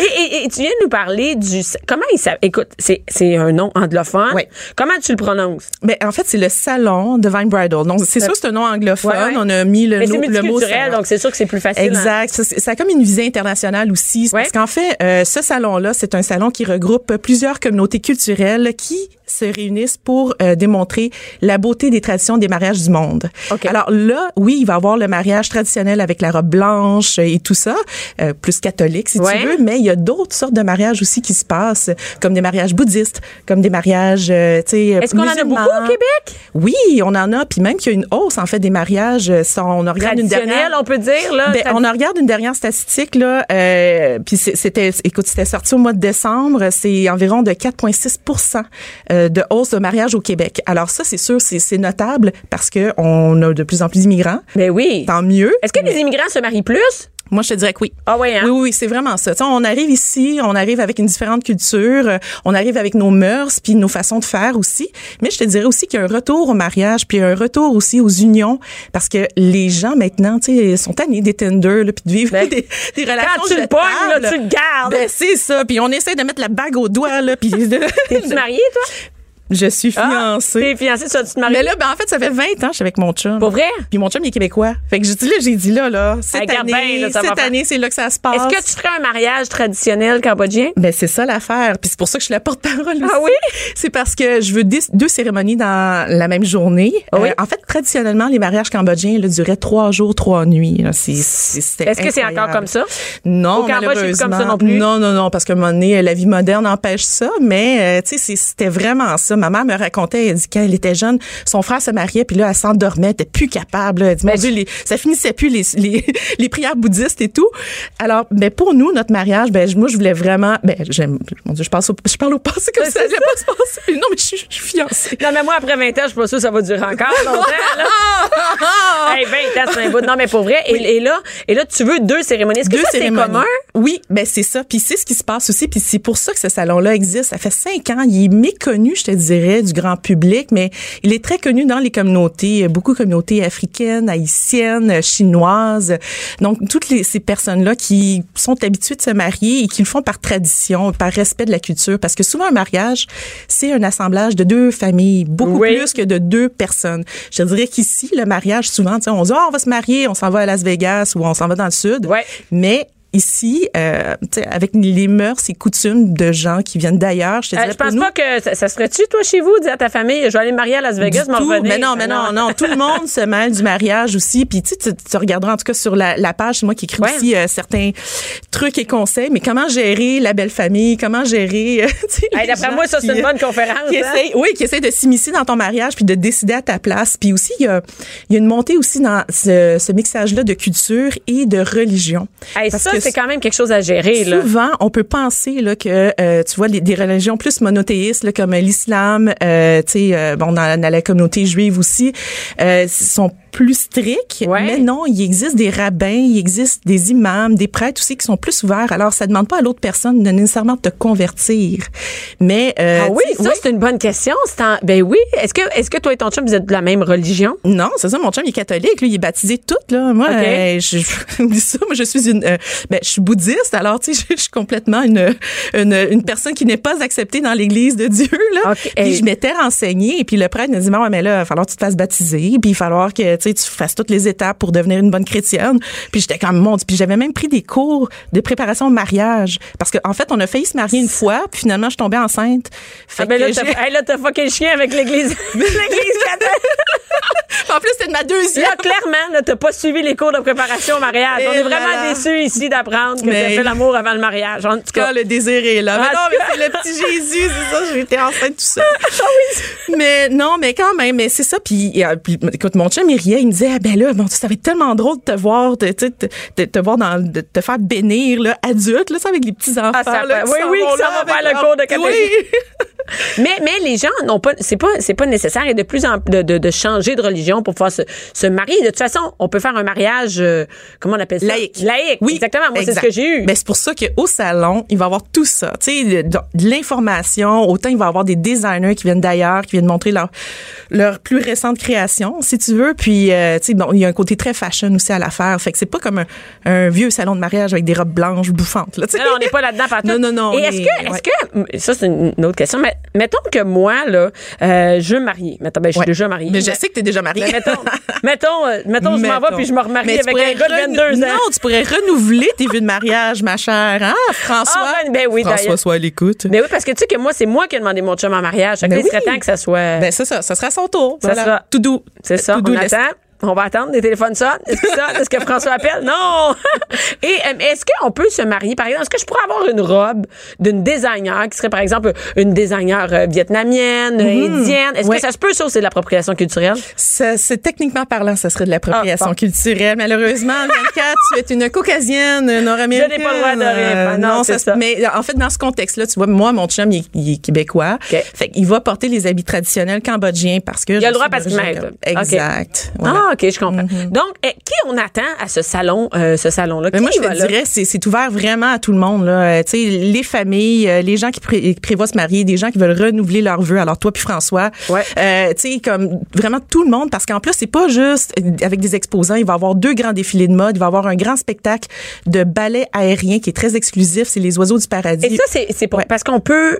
Et, et- et tu viens de nous parler du. Comment il s'appelle? Écoute, c'est c'est un nom anglophone. Oui. Comment tu le prononces? Ben, en fait, c'est le salon de Vine Bridal. Donc, c'est sûr, c'est un nom anglophone. Ouais, ouais. On a mis le, Mais c'est no- le mot salon. donc c'est sûr que c'est plus facile. hein. Exact. Ça, c'est- ça a comme une visée internationale aussi. C'est Ouais. Parce qu'en fait, euh, ce salon-là, c'est un salon qui regroupe plusieurs communautés culturelles qui se réunissent pour euh, démontrer la beauté des traditions des mariages du monde. OK. Alors là, oui, il va y avoir le mariage traditionnel avec la robe blanche et tout ça, euh, plus catholique si Ouais. tu veux, mais il y a d'autres sortes de mariages aussi qui se passent, comme des mariages bouddhistes, comme des mariages, euh, tu sais, Est-ce qu'on en a beaucoup au Québec? Oui, on en a, puis même qu'il y a une hausse en fait des mariages. euh, ça, on regarde une Traditionnel, dernière. on peut dire. Là, Ben, on regarde une dernière statistique là, euh, puis c'était, écoute, c'était sorti au mois de décembre, c'est environ de 4,6 euh, de hausse de mariage au Québec. Alors ça, c'est sûr, c'est, notable parce que on a de plus en plus d'immigrants. Ben oui. Tant mieux. Est-ce que les immigrants se marient plus? Moi, je te dirais que oui. Ah ouais, hein? Oui, oui, oui, c'est vraiment ça. Tu sais, on arrive ici, on arrive avec une différente culture, euh, on arrive avec nos mœurs, puis nos façons de faire aussi. Mais je te dirais aussi qu'il y a un retour au mariage, puis un retour aussi aux unions, parce que les gens maintenant, tu sais, sont tannés des Tinder, puis de vivre Ben, des, des relations Quand tu le pognes, là, tu le gardes. Ben, c'est ça. Puis on essaie de mettre la bague au doigt, là, puis de- T'es-tu mariée, toi? Je suis Ah, fiancée. T'es fiancée, tu vas-tu te marier? mais là, ben, en fait, ça fait 20 ans que je suis avec mon chum. Pour vrai? Puis mon chum, il est québécois. Fait que j'ai dit là, j'ai dit là, là, cette année, là, cette année, c'est là que ça se passe. Est-ce que tu ferais un mariage traditionnel cambodgien? Ben c'est ça l'affaire, puis c'est pour ça que je suis la porte-parole aussi. Ah oui? C'est parce que je veux deux cérémonies dans la même journée. Ah oui? Euh, en fait, traditionnellement, les mariages cambodgiens là, duraient trois jours, trois nuits. là. C'est- Est-ce que c'est encore comme ça? Non, Au Cambodge, malheureusement. comme ça non plus? Non, non, non, parce que à un moment donné, la vie moderne empêche ça. Mais euh, tu sais, c'était vraiment ça. Ma mère me racontait, elle dit qu'elle était jeune, son frère se mariait, puis là, elle s'endormait, elle était plus capable. là. Elle dit, mon Mais- Dieu, les- ça finissait plus les, les, les prières bouddhistes et tout. Alors, ben pour nous, notre mariage, ben moi, je voulais vraiment, ben j'aime, mon Dieu, je pense, au, je parle au passé comme ça, ça pas se passer. Non, mais je suis, je suis fiancée. Non, mais moi, après 20 ans, je suis pas sûre que ça va durer encore longtemps. Là. hey, 20 ans, c'est un bout. Non, mais pour vrai. Et, et là, et là, tu veux deux cérémonies. Est-ce que ça, c'est commun? Oui, ben c'est ça. Puis c'est ce qui se passe aussi. Puis c'est pour ça que ce salon-là existe. Ça fait cinq ans. Il est méconnu, je te dirais, du grand public, mais il est très connu dans les communautés, euh, beaucoup de communautés africaines, haïtiennes, euh, chinoises. Donc toutes les, ces personnes-là qui sont habituées de se marier et qui le font par tradition, par respect de la culture, parce que souvent un mariage, c'est un assemblage de deux familles, beaucoup Oui. plus que de deux personnes. Je dirais qu'ici, le mariage, souvent, on dit, Ah, on va se marier, on s'en va à Las Vegas ou on s'en va dans le sud. Ouais. Mais ici, euh, tu sais, avec les mœurs et coutumes de gens qui viennent d'ailleurs, je te Euh, je pense nous, pas que ça, ça serait-tu, toi, chez vous, dire à ta famille, je vais aller me marier à Las Vegas, m'en tout. revenir? Mais non, mais non, non. Tout le monde se mêle du mariage aussi. Puis tu, tu, tu regarderas en tout cas sur la, la page, c'est moi qui écris Ouais. aussi euh, certains trucs et conseils. Mais comment gérer la belle famille? Comment gérer euh, Hey, D'après moi, ça, c'est une bonne conférence. qui hein? oui, qui essaie de s'immiscer dans ton mariage puis de décider à ta place. Puis aussi, il y a, il y a une montée aussi dans ce, ce mixage-là de culture et de religion. Hey, Parce ça, que c'est quand même quelque chose à gérer. Là. Souvent, on peut penser là que euh, tu vois les- des religions plus monothéistes là, comme l'islam, euh, tu sais, euh, bon dans, dans la communauté juive aussi, euh, sont plus stricts. Ouais. Mais non, il existe des rabbins, il existe des imams, des prêtres aussi qui sont plus ouverts. Alors, ça demande pas à l'autre personne de nécessairement te convertir. Mais euh, Ah oui, ça, c'est une bonne question. Ben oui. Est-ce que, est-ce que toi et ton chum, vous êtes de la même religion? Non, c'est ça. Mon chum il est catholique, lui, il est baptisé tout là. Moi, Ok. euh, je, je ça. Moi, je suis une, euh, ben, je suis bouddhiste. Alors, tu sais, je, je suis complètement une, une, une personne qui n'est pas acceptée dans l'Église de Dieu là. Ok. Puis je m'étais renseignée et puis le prêtre me dit, ouais, mais là, il va falloir que tu te fasses baptiser, puis il va falloir que tu sais, tu fasses toutes les étapes pour devenir une bonne chrétienne. Puis j'étais comme mon. Puis j'avais même pris des cours de préparation au mariage parce qu'en en fait, on a failli se marier une fois, puis finalement, je suis tombée enceinte. Fait Ah ben là, t'as, hey, fucké le chien avec l'église. l'église en plus, c'était de ma deuxième. Là, clairement, là, t'as pas suivi les cours de préparation au mariage. On est vraiment là. déçus ici d'apprendre que Mais- t'as fait l'amour avant le mariage. En tout Quand cas, le désir est là. Mais non, mais c'est le petit Jésus, c'est ça, j'ai été enceinte tout ça. Ah Mais non, mais quand même, mais c'est ça. Puis, euh, puis, écoute, mon chum, il riait, il me disait, ah, ben là, bon, ça va être tellement drôle de te voir, de, de, de te voir dans, de te faire bénir, là, adulte, là, ça, avec les petits enfants. Ah, ça là, oui, oui, là vont faire le cours de catéchisme. Oui. Mais mais les gens n'ont pas c'est pas c'est pas nécessaire et de plus en de, de, de changer de religion pour pouvoir se, se marier. De toute façon, on peut faire un mariage euh, comment on appelle ça? Laïque. Laïque. Oui, exactement. Moi, c'est ce que j'ai eu. Ben, c'est pour ça qu'au salon, il va y avoir tout ça. Tu sais, de, de l'information. Autant il va y avoir des designers qui viennent d'ailleurs, qui viennent montrer leur, leur plus récente création, si tu veux. Puis, euh, tu sais, bon, il y a un côté très fashion aussi à l'affaire. Fait que c'est pas comme un, un vieux salon de mariage avec des robes blanches bouffantes. Là, tu sais. Non, on n'est pas là-dedans partout. Non, non, non, Et est-ce est- que, est-ce que, ça c'est une autre question, mais mettons que moi, là, euh, je veux me marier. Mettons, ben, je suis Ouais. déjà mariée. Mais je sais que t'es déjà mariée. Mettons, mettons, euh, mettons, je m'en vais puis je me remarie Mais tu avec pourrais un gars de renou- 22 ans. Non, tu pourrais renouveler tes vues de mariage, ma chère. Hein, François? Ah, ben, ben oui, François, d'ailleurs. soit à l'écoute. Mais oui, parce que tu sais que moi, c'est moi qui ai demandé mon chum en mariage. Fait que Ben il serait oui. temps que ça soit. Ben, c'est ça. Ça sera son tour. Ça Voilà. sera- Tout doux. c'est ça, Tout on attend. On va attendre, les téléphones sonnent. Est-ce que, ça, est-ce que François appelle? Non! Et euh, est-ce qu'on peut se marier, par exemple? Est-ce que je pourrais avoir une robe d'une designer qui serait, par exemple, une designer euh, vietnamienne, euh, indienne? Est-ce Mhm. Ouais. que ça se peut, ça, c'est de l'appropriation culturelle? C'est techniquement parlant, ça serait de l'appropriation Ah, bon. culturelle. Malheureusement, 24, tu es une caucasienne nord-américaine. Je n'ai pas le droit de. Ah, non, c'est se- ça. Mais en fait, dans ce contexte-là, tu vois, moi, mon chum, il est, il est québécois. OK. Fait qu'il va porter les habits traditionnels cambodgiens parce que. Il a le droit parce qu'il m'aide. Exact. Voilà. Ah, OK, je comprends. Donc, eh, qui on attend à ce salon, euh, ce salon-là? Moi, je te là? dirais, c'est, ouvert vraiment à tout le monde. Là. Euh, tu sais, les familles, euh, les gens qui, pré- qui prévoient se marier, des gens qui veulent renouveler leurs vœux. Alors toi puis François, Ouais. euh, tu sais, comme vraiment tout le monde, parce qu'en plus, c'est pas juste euh, avec des exposants. Il va y avoir deux grands défilés de mode. Il va y avoir un grand spectacle de ballet aérien qui est très exclusif. C'est les oiseaux du paradis. Et ça, c'est, pour, Ouais. parce qu'on peut,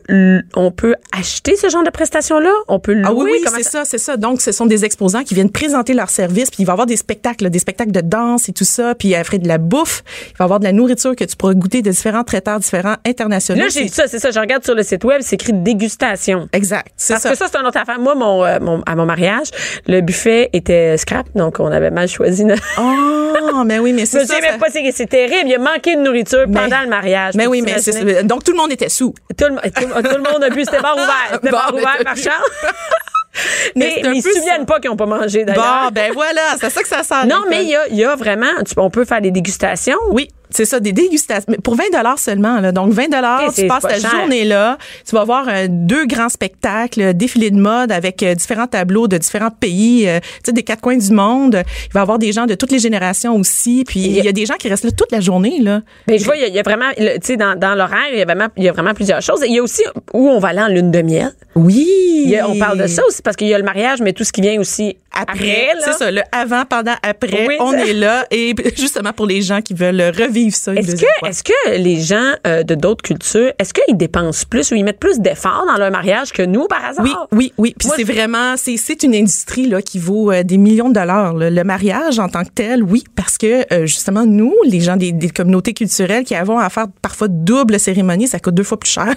on peut acheter ce genre de prestations-là? On peut louer? Ah oui, oui, c'est ça, c'est ça. Donc, ce sont des exposants qui viennent présenter leurs services, puis il va y avoir des spectacles, des spectacles de danse et tout ça, puis après de la bouffe, il va y avoir de la nourriture que tu pourras goûter de différents traiteurs différents internationaux. Là, j'ai ça, c'est ça. Je regarde sur le site web, c'est écrit dégustation. Exact, c'est Parce ça. que ça, c'est une autre affaire. Moi, mon, euh, mon- à mon mariage, le buffet était scrap, donc on avait mal choisi. notre- Oh, mais oui, mais c'est ça. pas, c'est, c'est terrible. Il a manqué de nourriture Mais- pendant le mariage. Mais oui, mais c'est. Donc, tout le monde était sous. Tout le, tout, tout le monde a bu, c'était bar ouvert. C'était Bon, bar ouvert, chance. Mais mais ils se souviennent pas qu'ils ont pas mangé, d'ailleurs. Bon, ben voilà, c'est ça que ça sert. non, mais il y a, il y a vraiment, tu- on peut faire des dégustations? Oui, c'est ça, des dégustations. Mais pour 20 dollars seulement, là. Donc, 20 dollars, tu passes pas ta journée là. Tu vas voir euh, deux grands spectacles, euh, défilé de mode avec euh, différents tableaux de différents pays, euh, tu sais, des quatre coins du monde. Il va y avoir des gens de toutes les générations aussi. Puis, il y a des gens qui restent là toute la journée, là. Mais je vois, il y a- il y, a vraiment, tu sais, dans, dans l'horaire, il y a vraiment, il y a vraiment plusieurs choses. Et il y a aussi où on va aller en lune de miel. Oui. A- on parle de ça aussi parce qu'il y a le mariage, mais tout ce qui vient aussi après. C'est ça, le avant, pendant, après, Oui, on est là. Et justement pour les gens qui veulent revivre ça Est-ce que, est-ce que les gens euh, de d'autres cultures, est-ce qu'ils dépensent plus ou ils mettent plus d'efforts dans leur mariage que nous par hasard? Oui, oui, oui. Puis c'est vraiment, c'est c'est une industrie là qui vaut euh, des millions de dollars. là. Le mariage en tant que tel, oui, parce que euh, justement nous, les gens des, des communautés culturelles qui avons à faire parfois double cérémonie, ça coûte deux fois plus cher.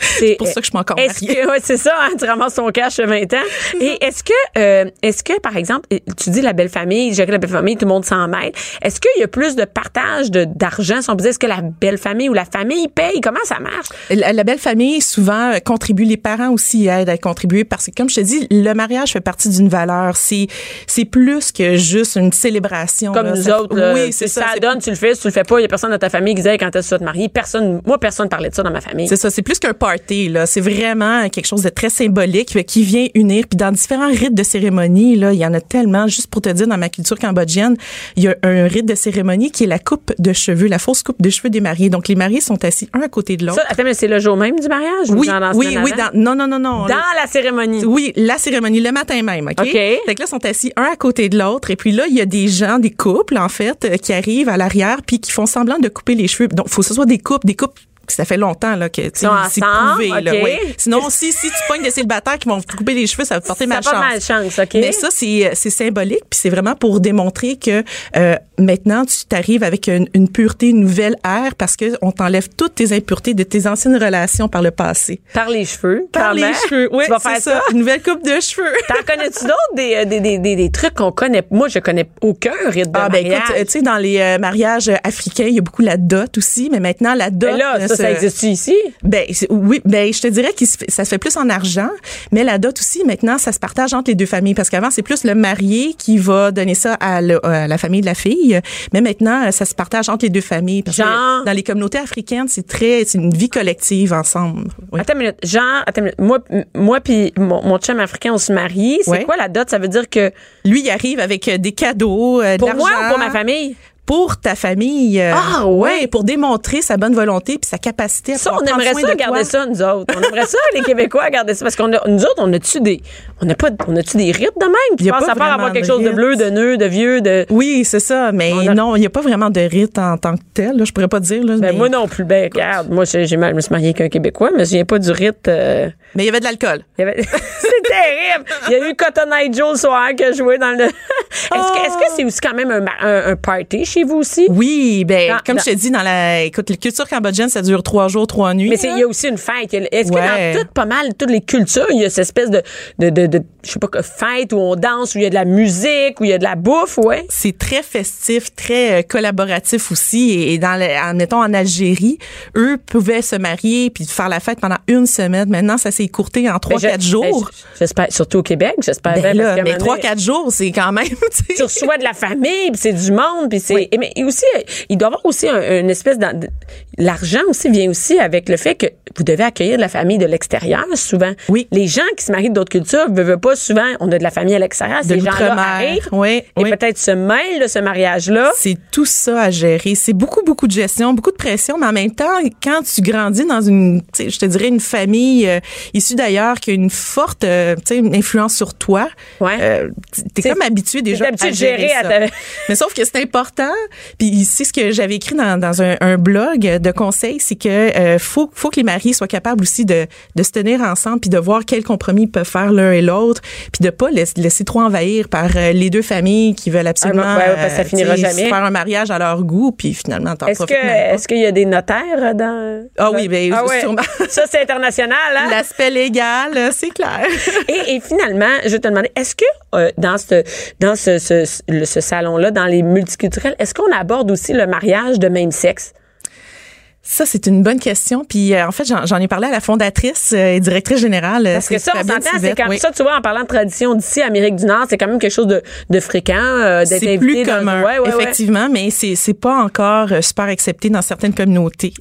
C'est pour ça que je suis pas encore est-ce mariée. que, ouais, c'est ça, hein, tu ramasses ton cash à 20 ans. Et est-ce que, euh, est-ce que, par exemple, tu dis la belle famille, gérer la belle famille, tout le monde s'en mêle. Est-ce qu'il y a plus de partage de, d'argent, si on peut dire, est-ce que la belle famille ou la famille paye? Comment ça marche? La, la belle famille souvent euh, contribue, les parents aussi aident à contribuer parce que comme je te dis, le mariage fait partie d'une valeur. C'est c'est plus que juste une célébration. Comme là. nous Ça- autres, là, oui, tu c'est ça. ça c'est- donne, tu le fais, tu le fais pas, il y a personne dans ta famille qui disait quand est-ce que tu vas te marier? Personne, moi, personne parlait de ça dans ma famille. C'est ça, c'est plus qu'un party là, c'est vraiment quelque chose de très symbolique euh, qui vient unir puis dans différents rites de cérémonie là, il y en a tellement juste pour te dire dans ma culture cambodgienne, il y a un rite de cérémonie qui est la coupe de cheveux, la fausse coupe de cheveux des mariés. Donc les mariés sont assis un à côté de l'autre. Ça, attends, mais c'est le jour même du mariage? ou Oui, oui, oui, dans, non non non non. Dans la cérémonie. Oui, la cérémonie le matin même, OK? OK. Fait que là, ils sont assis un à côté de l'autre. Et puis là, il y a des gens, des couples, en fait, euh, qui arrivent à l'arrière puis qui font semblant de couper les cheveux. Donc, faut que ce soit des couples, des ça fait longtemps là que tu c'est prouvé là. Sinon si si tu pognes des célibataires qui vont te couper les cheveux, ça va te porter Ça malchance. pas de malchance, OK? Mais ça c'est c'est symbolique puis c'est vraiment pour démontrer que euh, maintenant tu t'arrives avec une, une pureté, une nouvelle ère parce que on t'enlève toutes tes impuretés de tes anciennes relations par le passé. Par les cheveux. Par les cheveux, oui, Tu vas c'est faire ça. ça. Une nouvelle coupe de cheveux. T'en connais-tu d'autres des, euh, des, des, des, des trucs qu'on connaît? Moi, je connais aucun rite de Ah ben mariage. écoute, euh, tu sais dans les euh, mariages africains, il y a beaucoup la dot aussi, mais maintenant la dot Mais là, ça, ça euh, existe ici? Ben oui, ben je te dirais que ça se fait plus en argent, mais la dot aussi maintenant ça se partage entre les deux familles parce qu'avant c'est plus le marié qui va donner ça à, le- à la famille de la fille, mais maintenant euh, ça se partage entre les deux familles parce Genre? que dans les communautés africaines c'est très c'est une vie collective ensemble. Oui. Attends une minute. Genre, attends une minute. Moi, moi puis mon, mon chum africain, on se marie. C'est Ouais. quoi la dot? Ça veut dire que Lui il arrive avec euh, des cadeaux, euh, de pour moi ou pour ma famille? Pour ta famille. euh, Ah, ouais. pour démontrer sa bonne volonté puis sa capacité à Ça, on aimerait soin ça de garder toi. ça, nous autres. On aimerait ça, les Québécois, garder ça. Parce qu'on a, nous autres, on a-tu des, on a pas, on a-tu des rites de même qui à part avoir quelque chose de bleu, de nœud, de vieux, de. Oui, c'est ça, mais a- non, il n'y a pas vraiment de rite en tant que tel. Là, je pourrais pas dire. Là, Ben, mais... moi non plus. Ben, regarde, moi, j'ai, je me suis mariée avec un Québécois, mais je viens pas du rite. euh, Mais il y avait de l'alcool. avait- c'est terrible. Il y a eu Cotton Eye Joe le soir qui a joué dans le. est-ce, que, est-ce que c'est aussi quand même un, un, un party chez vous aussi? Oui, ben Dans- comme dans- je te dis, dans la écoute, la culture cambodgienne, ça dure trois jours, trois nuits. Mais il y a aussi une fête. Est-ce Ouais. que dans toutes, pas mal, toutes les cultures, il y a cette espèce de, de, de, de- je sais pas, que fête où on danse, où il y a de la musique, où il y a de la bouffe, ouais? c'est très festif, très euh, collaboratif aussi. Et, et dans, le, en, mettons, en Algérie, eux pouvaient se marier puis faire la fête pendant une semaine. Maintenant, ça s'est écourté en trois, Ben, je- quatre jours. ben, j- J'espère, surtout au Québec, j'espère. Ben bien, là, parce qu'à un mais moment trois, donné, quatre jours, c'est quand même. tu sais. tu reçois de la famille, puis c'est du monde, puis c'est. et Mais aussi, il doit y avoir aussi un- une espèce d'en- de. L'argent aussi vient aussi avec le fait que vous devez accueillir de la famille de l'extérieur souvent. Oui. Les gens qui se marient d'autres cultures ne veulent pas souvent. On a de la famille à l'extérieur. De Ces gens-là arrivent Oui, et oui. peut-être se mêlent de ce mariage-là. C'est tout ça à gérer. C'est beaucoup, beaucoup de gestion, beaucoup de pression, mais en même temps, quand tu grandis dans une, tu je te dirais, une famille euh, issue d'ailleurs qui a une forte euh, tu une influence sur toi, Ouais. euh, t'es C'est- comme habitué déjà à de gérer à ça. ta- Mais sauf que c'est important. Puis c'est ce que j'avais écrit dans, dans un, un blog de conseils, c'est que euh, faut, faut que les mariés soient capables aussi de, de se tenir ensemble puis de voir quels compromis ils peuvent faire l'un et l'autre, puis de pas laisser, laisser trop envahir par euh, les deux familles qui veulent absolument Ah, ouais, ouais, parce que ça finira tu sais, jamais. faire un mariage à leur goût puis finalement t'en Est-ce est-ce qu'il y a des notaires dans Ah oui, ben, ah ouais. sûrement. Ça c'est international hein? L'aspect légal, euh, c'est clair. Et, et finalement, je te demander, est-ce que euh, dans ce dans ce, ce salon-là, dans les multiculturels, est-ce qu'on aborde aussi le mariage de même sexe? Ça, c'est une bonne question. Puis, euh, en fait, j'en ai parlé à la fondatrice euh, et directrice générale. euh, Parce que ça, on s'entend, c'est comme oui. ça, tu vois, en parlant de tradition d'ici, Amérique du Nord, c'est quand même quelque chose de, de fréquent euh, d'être C'est plus dans- commun, Ouais, ouais, ouais. effectivement, mais c'est pas encore euh, super accepté dans certaines communautés.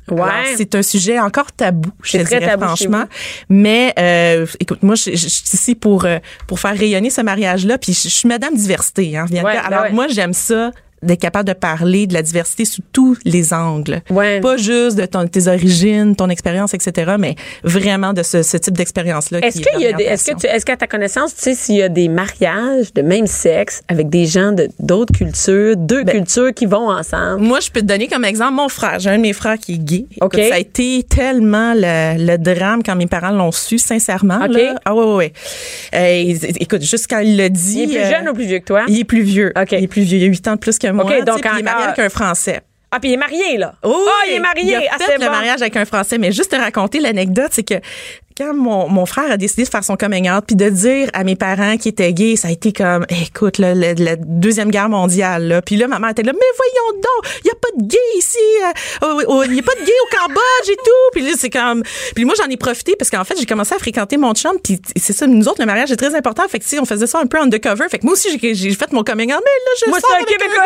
C'est un sujet encore tabou, je te très dirais tabou franchement. Mais euh, écoute, moi, je, je- je suis ici pour pour faire rayonner ce mariage-là, puis je, je suis Madame Diversité. Hein, ben Alors moi, j'aime ça d'être capable de parler de la diversité sous tous les angles. Ouais. Pas juste de ton, tes origines, ton expérience, etc., mais vraiment de ce, ce type d'expérience-là. Est-ce qui est qu'il y a est-ce que est-ce qu'à ta connaissance, tu sais s'il y a des mariages de même sexe avec des gens de d'autres cultures, deux Ben, cultures qui vont ensemble? Moi, je peux te donner comme exemple mon frère. J'ai un de mes frères qui est gay. Écoute, OK. ça a été tellement le, le drame quand mes parents l'ont su, sincèrement. OK. Là. Ah ouais, ouais, ouais. Euh, écoute, juste quand il l'a dit... Il est plus euh, jeune ou plus vieux que toi? Il est plus vieux. OK. Il est plus vieux. Il a 8 ans de plus que moi. OK, donc il est marié avec un Français. Ah, puis il est marié, là. Oh, Ah, il est marié. Il a ah, fait c'est le bon. mariage avec un Français. Mais juste te raconter l'anecdote, c'est que quand mon, mon frère a décidé de faire son coming out, puis de dire à mes parents qu'il était gay, ça a été comme, écoute, là, la, la deuxième guerre mondiale. Là. Puis là, maman était là, mais voyons donc, il y a pas de gay ici, euh, oh, oh, il y a pas de gay au Cambodge et tout. Puis là, c'est comme, puis moi j'en ai profité parce qu'en fait j'ai commencé à fréquenter mon chum, puis c'est ça, nous autres le mariage est très important. Fait que sais, on faisait ça un peu undercover. Fait que moi aussi j'ai fait mon coming out, mais là je Moi, c'est un Québécois.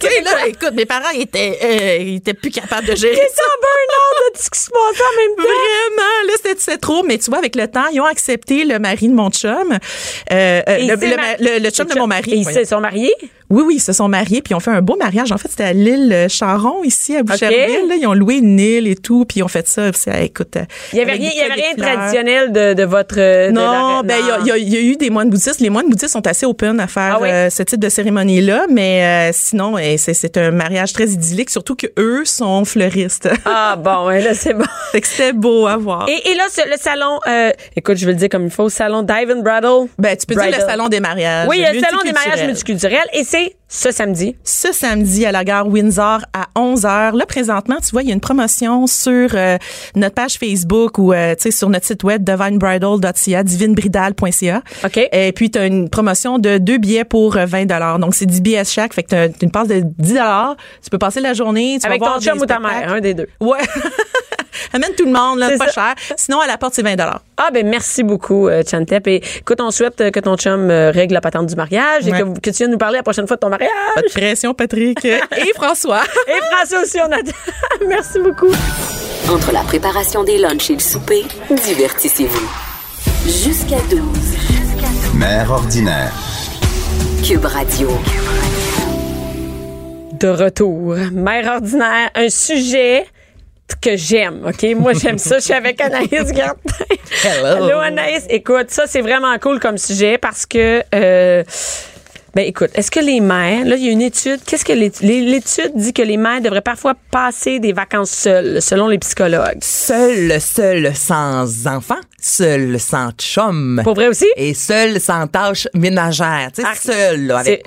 sais, là, écoute, mes parents étaient, euh, ils étaient plus capables de gérer C'est un burn-out de ce qui se même. Vraiment, là, c'était c'était Mais tu vois, avec le temps, ils ont accepté le mari de mon chum. Euh, euh, le, chum de mon mari. Et ils se sont mariés? Oui, oui, ils se sont mariés, puis ils ont fait un beau mariage. En fait, c'était à l'île Charon, ici, à Boucherville. là. Ils ont loué une île et tout, puis ils ont fait ça. Écoute, euh, Il y avait rien, il y avait rien de de traditionnel de, de votre. de la- Non, ben il y y, y a eu des moines bouddhistes. Les moines bouddhistes sont assez open à faire Ah oui? euh, ce type de cérémonie là, mais euh, sinon eh, c'est un mariage très idyllique, surtout que eux sont fleuristes. Ah bon, ouais, là c'est bon. fait que c'était beau à voir. Et, et là, le salon, euh, écoute, je vais le dire comme il faut, salon Dive and Brattle. ben tu peux dire Bridal. le salon des mariages. Oui, le salon des mariages multiculturels. multiculturels et c'est ce samedi. ce samedi à la gare Windsor à 11h. Là, présentement, tu vois, il y a une promotion sur euh, notre page Facebook ou euh, tu sur notre site web divinebridal.ca, divinebridal.ca. OK. Et puis, tu as une promotion de deux billets pour euh, 20 Donc, c'est 10 billets chaque. Fait que t'as une passe de 10 Tu peux passer la journée. Tu Avec vas voir ton chum ou ta mère, un des deux. Ouais. Amène tout le monde, là, C'est pas ça. cher. Sinon, à la porte, c'est 20 Ah ben merci beaucoup euh, Chantep et écoute on souhaite euh, que ton chum euh, règle la patente du mariage et Ouais. que, que tu viennes nous parler la prochaine fois de ton mariage. Pas de pression, Patrick. Et François. Et François aussi on attend. merci beaucoup. Entre la préparation des lunchs et le souper, divertissez-vous. Jusqu'à 12. Mère ordinaire. Cube Radio. De retour, mère ordinaire, un sujet que j'aime, OK? Moi, j'aime ça. Je suis avec Anaïs Gertin. Hello. Anaïs. Écoute, ça, c'est vraiment cool comme sujet parce que... euh, ben écoute, est-ce que les mères, là il y a une étude, qu'est-ce que l'é- l'é- l'étude dit que les mères devraient parfois passer des vacances seules, selon les psychologues? Seul, seul sans enfant, seul sans chum. Pour vrai aussi? Et seul sans tâches ménagères. Tu sais, Ah, seul, là, avec.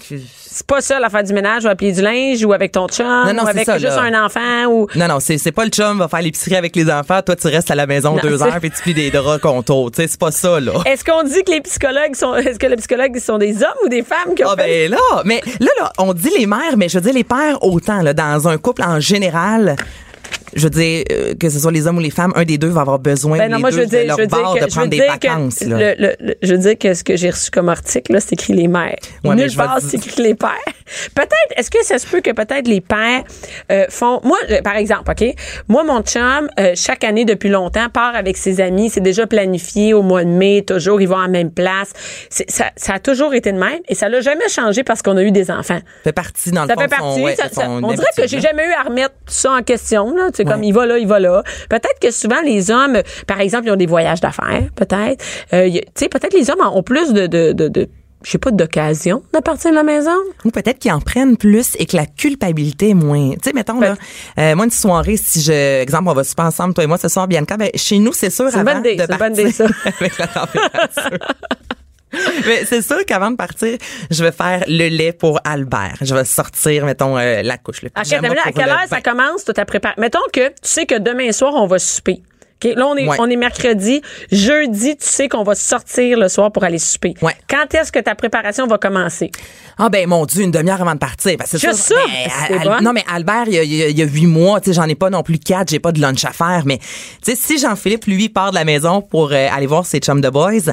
C'est pas ça, à faire du ménage ou à plier du linge ou avec ton chum Non, non, ou avec ça, juste là. un enfant ou Non, non, c'est, pas le chum va faire l'épicerie avec les enfants. Toi, tu restes à la maison Non, deux heures puis tu plies des draps contours. Tu sais, c'est pas ça, là. Est-ce qu'on dit que les psychologues sont est-ce que les psychologues sont des hommes ou des femmes qui ont Ah fait? ben là, mais là, là, on dit les mères, mais je veux dire les pères autant, là, dans un couple en général. Je veux dire, euh, que ce soit les hommes ou les femmes, un des deux va avoir besoin Ben non, les moi, je deux veux dire, de leur je veux dire bord que, de prendre des que vacances. là. le- le- le- je veux dire que ce que j'ai reçu comme article, là, c'est écrit les mères. Ouais, Nulle part, c'est écrit les pères. Peut-être, est-ce que ça se peut que peut-être les pères euh, font... Moi, euh, par exemple, OK? Moi, mon chum, euh, chaque année depuis longtemps, part avec ses amis. C'est déjà planifié au mois de mai, toujours, ils vont à la même place. Ça, ça a toujours été de même et ça l'a jamais changé parce qu'on a eu des enfants. fait partie dans le Ça fond fait son- partie. ouais, ça- de ça- son on dirait que j'ai jamais eu à remettre ça en question. Là. Tu comme il va là, il va là. Peut-être que souvent les hommes, par exemple, ils ont des voyages d'affaires. Peut-être. Euh, tu sais, peut-être les hommes ont plus de, de, de, de je sais pas, d'occasion de partir de la maison. Ou peut-être qu'ils en prennent plus et que la culpabilité est moins. Tu sais, mettons, là, euh, moi, une soirée, si je, exemple, on va super ensemble, toi et moi, ce soir, Bianca, ben, chez nous, c'est sûr, avant bonne idée, de c'est une bonne partir idée, ça. avec la température. Mais c'est sûr qu'avant de partir, je vais faire le lait pour Albert. Je vais sortir, mettons, euh, la couche, le OK, pyjama t'as vu là, à quelle le heure ça commence, ta préparation? Mettons que tu sais que demain soir, on va souper. OK, Là, on est, Ouais. on est mercredi. Jeudi, tu sais qu'on va sortir le soir pour aller souper. Ouais. Quand est-ce que ta préparation va commencer? Ah ben mon Dieu, une demi-heure avant de partir. Que c'est sûr, ça, ben, non mais Albert, il y a, il y a- il y a huit mois, tu sais, j'en ai pas non plus quatre, j'ai pas de lunch à faire. Mais tu sais, si Jean-Philippe lui part de la maison pour euh, aller voir ses chums de boys.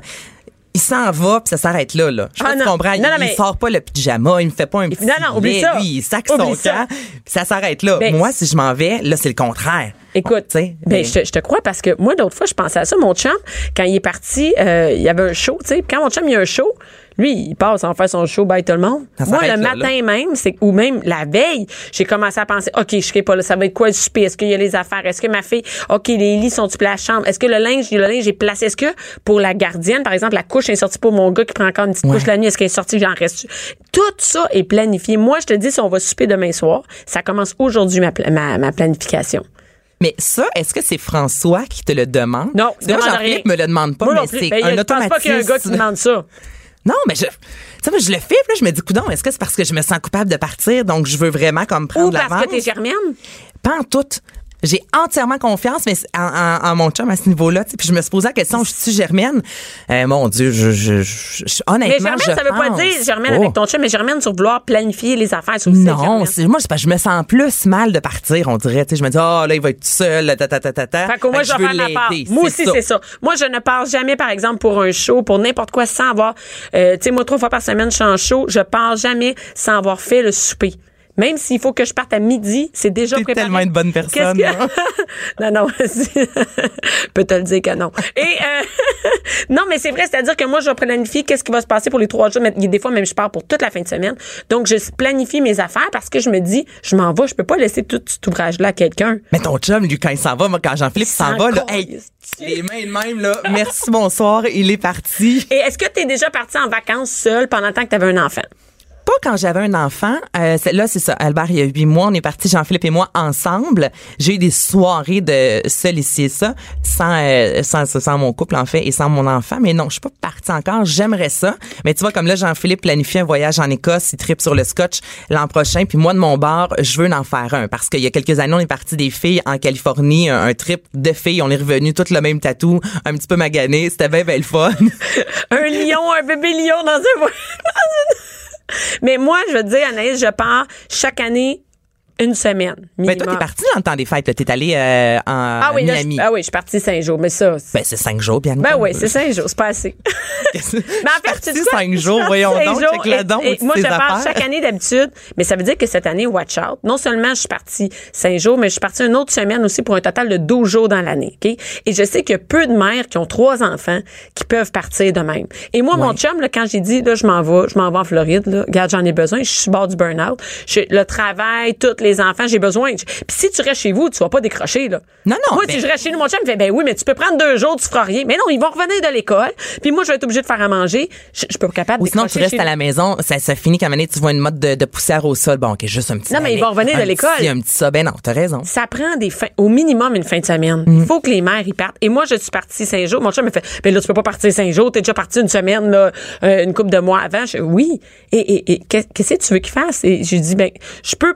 Il s'en va puis ça s'arrête là là. Je Ah non. comprends. Non, il, non, il mais- sort pas le pyjama, il me fait pas un petit Non, non, oublie lait. ça. Lui, il sac Oublie son ça. camp, puis ça s'arrête là. Ben, Moi, si je m'en vais, là c'est le contraire. Écoute, sais, ben, mais- je, te, je te crois parce que moi, l'autre fois, je pensais à ça. Mon chum, quand il est parti, euh, il y avait un show, tu sais. Quand mon chum, il y a un show, lui, il passe en faire son show, bye tout le monde. Ça Moi, le là, matin même, c'est ou même la veille, j'ai commencé à penser, OK, je serai pas là, ça va être quoi le souper? Est-ce qu'il y a les affaires? Est-ce que ma fille, OK, les lits sont-ils placés à la chambre? Est-ce que le linge, le linge est placé? Est-ce que pour la gardienne, par exemple, la couche est sortie pour mon gars qui prend encore une petite Ouais. couche la nuit, est-ce qu'elle est sortie? J'en reste. Tout ça est planifié. Moi, je te dis, si on va souper demain soir, ça commence aujourd'hui ma, ma, ma planification. Mais ça, est-ce que c'est François qui te le demande? Non, Jean-Philippe me le demande pas, Moi mais c'est Ben, un je pense automatisme. pas qu'il y a un gars qui demande ça. Non, mais je, tu sais, moi, je le fais, là, je me dis, coudon, est-ce que c'est parce que je me sens coupable de partir, donc je veux vraiment comme prendre Ou parce que t'es germaine? Pas en tout. J'ai entièrement confiance mais en, en- en mon chum à ce niveau-là. Puis je me suis posé la question, je suis germaine? Euh, mon Dieu, je, je, je- je- Mais honnêtement, germaine, je ça veut pas pense dire germaine avec ton chum, mais germaine sur vouloir planifier les affaires. sur le site Non, c'est moi, je me sens plus mal de partir, on dirait. Tu sais, je me dis, oh là, il va être tout seul, ta ta ta ta ta. Fait que moi, Fait je vais faire ma Moi aussi, c'est ça. Moi, je ne pars jamais, par exemple, pour un show, pour n'importe quoi, sans avoir... euh, tu sais, moi, trois fois par semaine, je suis en show. Je pars jamais sans avoir fait le souper. Même s'il faut que je parte à midi, c'est déjà T'es préparé. tellement une bonne personne, que- hein? non, non, je peux te le dire que non. Et euh, non, mais c'est vrai, c'est-à-dire que moi, je vais planifier qu'est-ce qui va se passer pour les trois jours. Mais des fois, même, je pars pour toute la fin de semaine. Donc, je planifie mes affaires parce que je me dis, je m'en vais, je peux pas laisser tout cet ouvrage-là à quelqu'un. Mais ton chum, lui, quand il s'en va, moi, quand Jean-Philippe s'en s'en va, là, calisse. hey, les mains de même, là, merci, bonsoir, il est parti. Et est-ce que tu es déjà parti en vacances seul pendant le temps que tu avais un enfant? Pas quand j'avais un enfant. Euh, là, c'est ça. Albert, il y a huit mois, on est partis, Jean-Philippe et moi, ensemble. J'ai eu des soirées de seul ça, sans, euh, sans, sans mon couple, en fait, et sans mon enfant. Mais non, je suis pas partie encore. J'aimerais ça. Mais tu vois, comme là, Jean-Philippe planifie un voyage en Écosse, il tripe sur le scotch l'an prochain. Puis moi, de mon bar, je veux en faire un. Parce qu'il y a quelques années, on est parti des filles en Californie, un, un trip de filles. On est revenu toutes le même tatou, un petit peu magané. C'était bien, bien le fun. un lion, un bébé lion dans un... dans une- Mais moi, je veux dire, Anaïs, je pars chaque année une semaine. Ben, Minimum. toi, t'es parti dans le temps des fêtes. T'es allé euh, en ah oui, là, je- Miami. ah oui, je suis partie cinq jours, mais ça. c'est- Ben, c'est cinq jours, bien Ben oui, c'est cinq jours, c'est pas assez. Mais en fait, tu cinq jours, voyons donc, cinq check le Et- don, et moi, je pars chaque année d'habitude, mais ça veut dire que cette année, watch out. Non seulement je suis partie cinq jours, mais je suis partie une autre semaine aussi pour un total de 12 jours dans l'année. OK? Et je sais qu'il y a peu de mères qui ont trois enfants qui peuvent partir de même. Et moi, mon chum, là, quand j'ai dit, là, je m'en vais, je m'en vais en Floride, là, regarde, j'en ai besoin, je suis bord du burn-out. Le travail, tous les enfants, j'ai besoin. Puis si tu restes chez vous, tu vas pas décrocher, là. Non, non, Moi, ben- si je reste chez nous, mon chum me fait, ben oui, mais tu peux prendre deux jours, tu feras rien. Mais non, ils vont revenir de l'école. Puis moi, je vais être obligée de faire à manger. Je, je peux pas capable Ou de sinon, tu restes à la maison, ça, ça finit qu'à un moment donné, tu vois une mode de, de poussière au sol. Bon, OK, juste un petit. Non, mais ils vont revenir de l'école. Un petit ça. Ben non, t'as raison. ça prend des fins, au minimum une fin de semaine. Mm. Il faut que les mères y partent. Et moi, je suis partie cinq jours. Mon chum me fait, ben là, tu peux pas partir cinq jours. T'es déjà parti une semaine, là, euh, une couple de mois avant. Je, oui. Et, et, et qu'est- qu'est-ce que tu veux qu'il fasse? Et j'ai dit, ben, je peux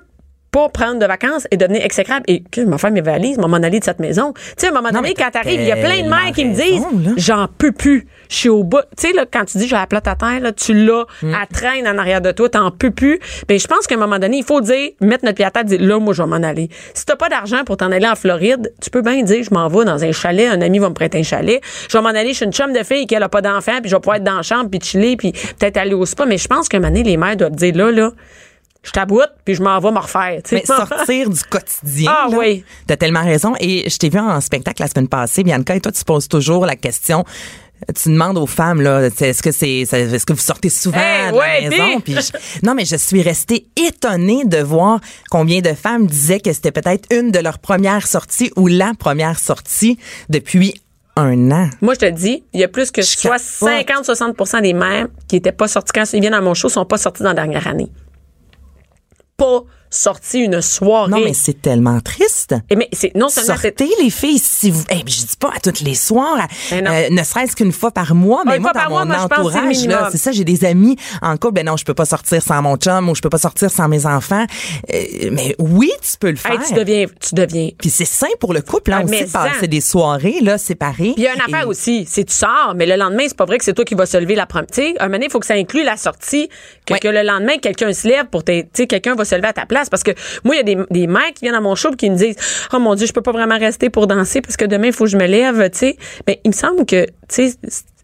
pas prendre de vacances et devenir exécrable. Et que je vais faire mes valises, m'en aller de cette maison. Tu sais, à un moment Non, donné, mais quand t'arrives, il y a plein de mères qui me disent, j'en peux plus. Je suis au bout. Tu sais, là, quand tu dis, j'ai la plate à terre, là, tu l'as, Mm. elle traîne en arrière de toi, t'en peux plus. Ben, je pense qu'à un moment donné, il faut dire, mettre notre pied à terre, dire, là, moi, je vais m'en aller. Si t'as pas d'argent pour t'en aller en Floride, tu peux bien dire, je m'en vais dans un chalet, un ami va me prêter un chalet. Je vais m'en aller chez une chum de fille qui elle a pas d'enfant, puis je vais pouvoir être dans la chambre, puis chiller, puis peut-être aller au spa. Mais je pense qu'à un moment donné, les mères doivent dire, là, là, je t'aboute, puis je m'en vais me refaire. Mais sortir du quotidien. Ah là, oui. T'as tellement raison. Et je t'ai vu en spectacle la semaine passée, Bianca, et toi, tu poses toujours la question. Tu demandes aux femmes là, est-ce que c'est, est-ce que vous sortez souvent Hey, de la maison? puis- je- non, mais je suis restée étonnée de voir combien de femmes disaient que c'était peut-être une de leurs premières sorties ou la première sortie depuis un an. Moi, je te dis, il y a plus que Je soit capote. 50-60% des mères qui étaient pas sorties quand ils viennent à mon show sont pas sorties dans la dernière année. Pas sorties une soirée. Non, mais c'est tellement triste. Et mais c'est non seulement Sortez les filles si vous. Eh, je dis pas à tous les soirs, non. euh, ne serait-ce qu'une fois par mois, mais une moi dans par mois, mon moi, je pense que c'est le entourage là, c'est ça, j'ai des amis en couple, ben non, je peux pas sortir sans mon chum ou je peux pas sortir sans mes enfants. Euh, mais oui, tu peux le faire. Hey, tu deviens tu deviens Puis c'est sain pour le couple hein, Ah, aussi de passer des soirées là séparées. Puis il y a une affaire Et- aussi, c'est tu sors, mais le lendemain, c'est pas vrai que c'est toi qui vas se lever la première. Tu sais, un moment il faut que ça inclue la sortie, que, que le lendemain, quelqu'un se lève pour tes. Tu sais, quelqu'un va se lever à ta place. Parce que moi, il y a des, des mères qui viennent à mon show et qui me disent Oh mon Dieu, je peux pas vraiment rester pour danser parce que demain, il faut que je me lève. Tu sais, ben, il me semble que, tu sais,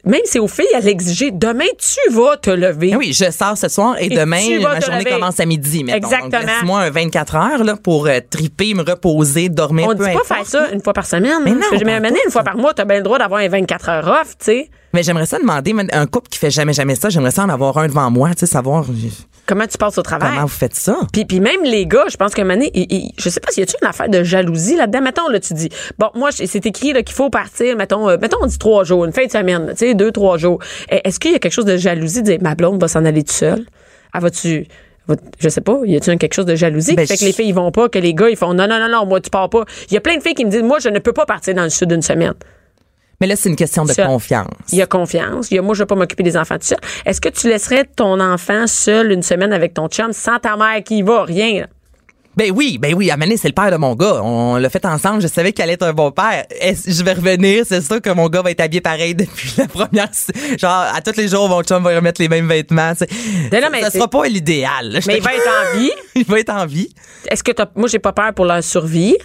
même si aux filles, à l'exiger, demain, tu vas te lever. Ah oui, je sors ce soir et, Et demain, tu ma journée lever. commence à midi. mettons. Donc, Exactement. laisse-moi un 24 heures là, pour euh, triper, me reposer, dormir. On peu dit pas importe, faire ça une fois par semaine. Mais hein. non, année, tout, une fois par mois, t'as bien le droit d'avoir un 24 heures off, tu sais. Mais j'aimerais ça demander, un couple qui fait jamais, jamais ça, j'aimerais ça en avoir un devant moi, tu sais, savoir Comment tu passes au travail? comment vous faites ça? Puis, puis même les gars, je pense qu'à un moment donné, il- il- je sais pas s'il y a une affaire de jalousie là-dedans? Mettons, là, tu dis, bon, moi, c'est écrit qu'il faut partir, mettons, euh, mettons, on dit trois jours, une fin de semaine, tu sais, deux, trois jours. Eh, Est-ce qu'il y a quelque chose de jalousie de dire, ma blonde va s'en aller tout seul? Elle va-tu... va- Je sais pas, y a-tu quelque chose de jalousie Ben, qui fait que les filles ils vont pas, que les gars ils font non non non non moi tu pars pas. Il y a plein de filles qui me disent moi je ne peux pas partir dans le sud d'une semaine. Mais là, c'est une question de Ça. confiance. Il y a confiance. Il y a moi je vais pas m'occuper des enfants tout seul. Est-ce que tu laisserais ton enfant seul une semaine avec ton chum sans ta mère qui y va? Rien là? Ben oui, ben oui, Amané, c'est le père de mon gars. On l'a fait ensemble. Je savais qu'il allait être un bon père. Est-ce- je vais revenir. C'est sûr que mon gars va être habillé pareil depuis la première. Genre, à tous les jours, mon chum va remettre les mêmes vêtements. c'est- Non, non, mais ça c'est- sera pas l'idéal. là. Je Mais te- il va être en vie. il va être en vie. Est-ce que t'as, moi j'ai pas peur pour leur survie?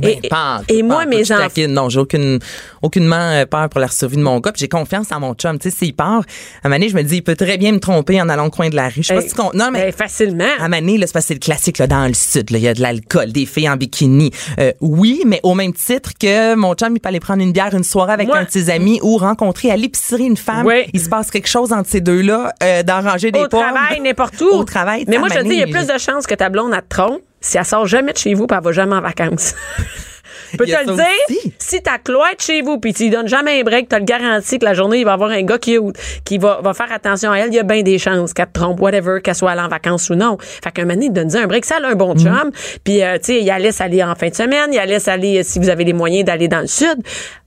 Ben, et, pas en- et pas moi tout, mes je enfants. taquine. Non, j'ai aucune, aucunement euh, peur pour la survie de mon gars. Puis j'ai confiance en mon chum. Tu sais, s'il part, à Mané, je me dis, il peut très bien me tromper en allant au coin de la rue. Je sais pas si tu con- Non, mais. Ben, facilement. À Mané, là, c'est parce que c'est le classique là, dans le sud. là. Il y a de l'alcool, des filles en bikini. Euh, oui, mais au même titre que mon chum, il peut aller prendre une bière une soirée avec Moi- un de ses amis ou rencontrer à l'épicerie une femme. Oui. Il se passe quelque chose entre ces deux-là, euh, d'arranger des au pommes. travail, n'importe où. Au travail. Mais moi, je te dis, il y a plus de chances que ta blonde, elle te trompe si elle sort jamais de chez vous puis elle va jamais en vacances. Peux te le dire, aussi. si ta cloître chez vous puis tu lui donnes jamais un break, t'as le garanti que la journée, il va y avoir un gars qui, qui va, va faire attention à elle. Il y a bien des chances qu'elle te trompe, whatever, qu'elle soit allée en vacances ou non. Fait qu'un moment donné, donne un break. Ça, elle a un bon Mm. chum. Puis, euh, tu sais, il la laisse aller en fin de semaine. Il la laisse aller, euh, si vous avez les moyens d'aller dans le sud.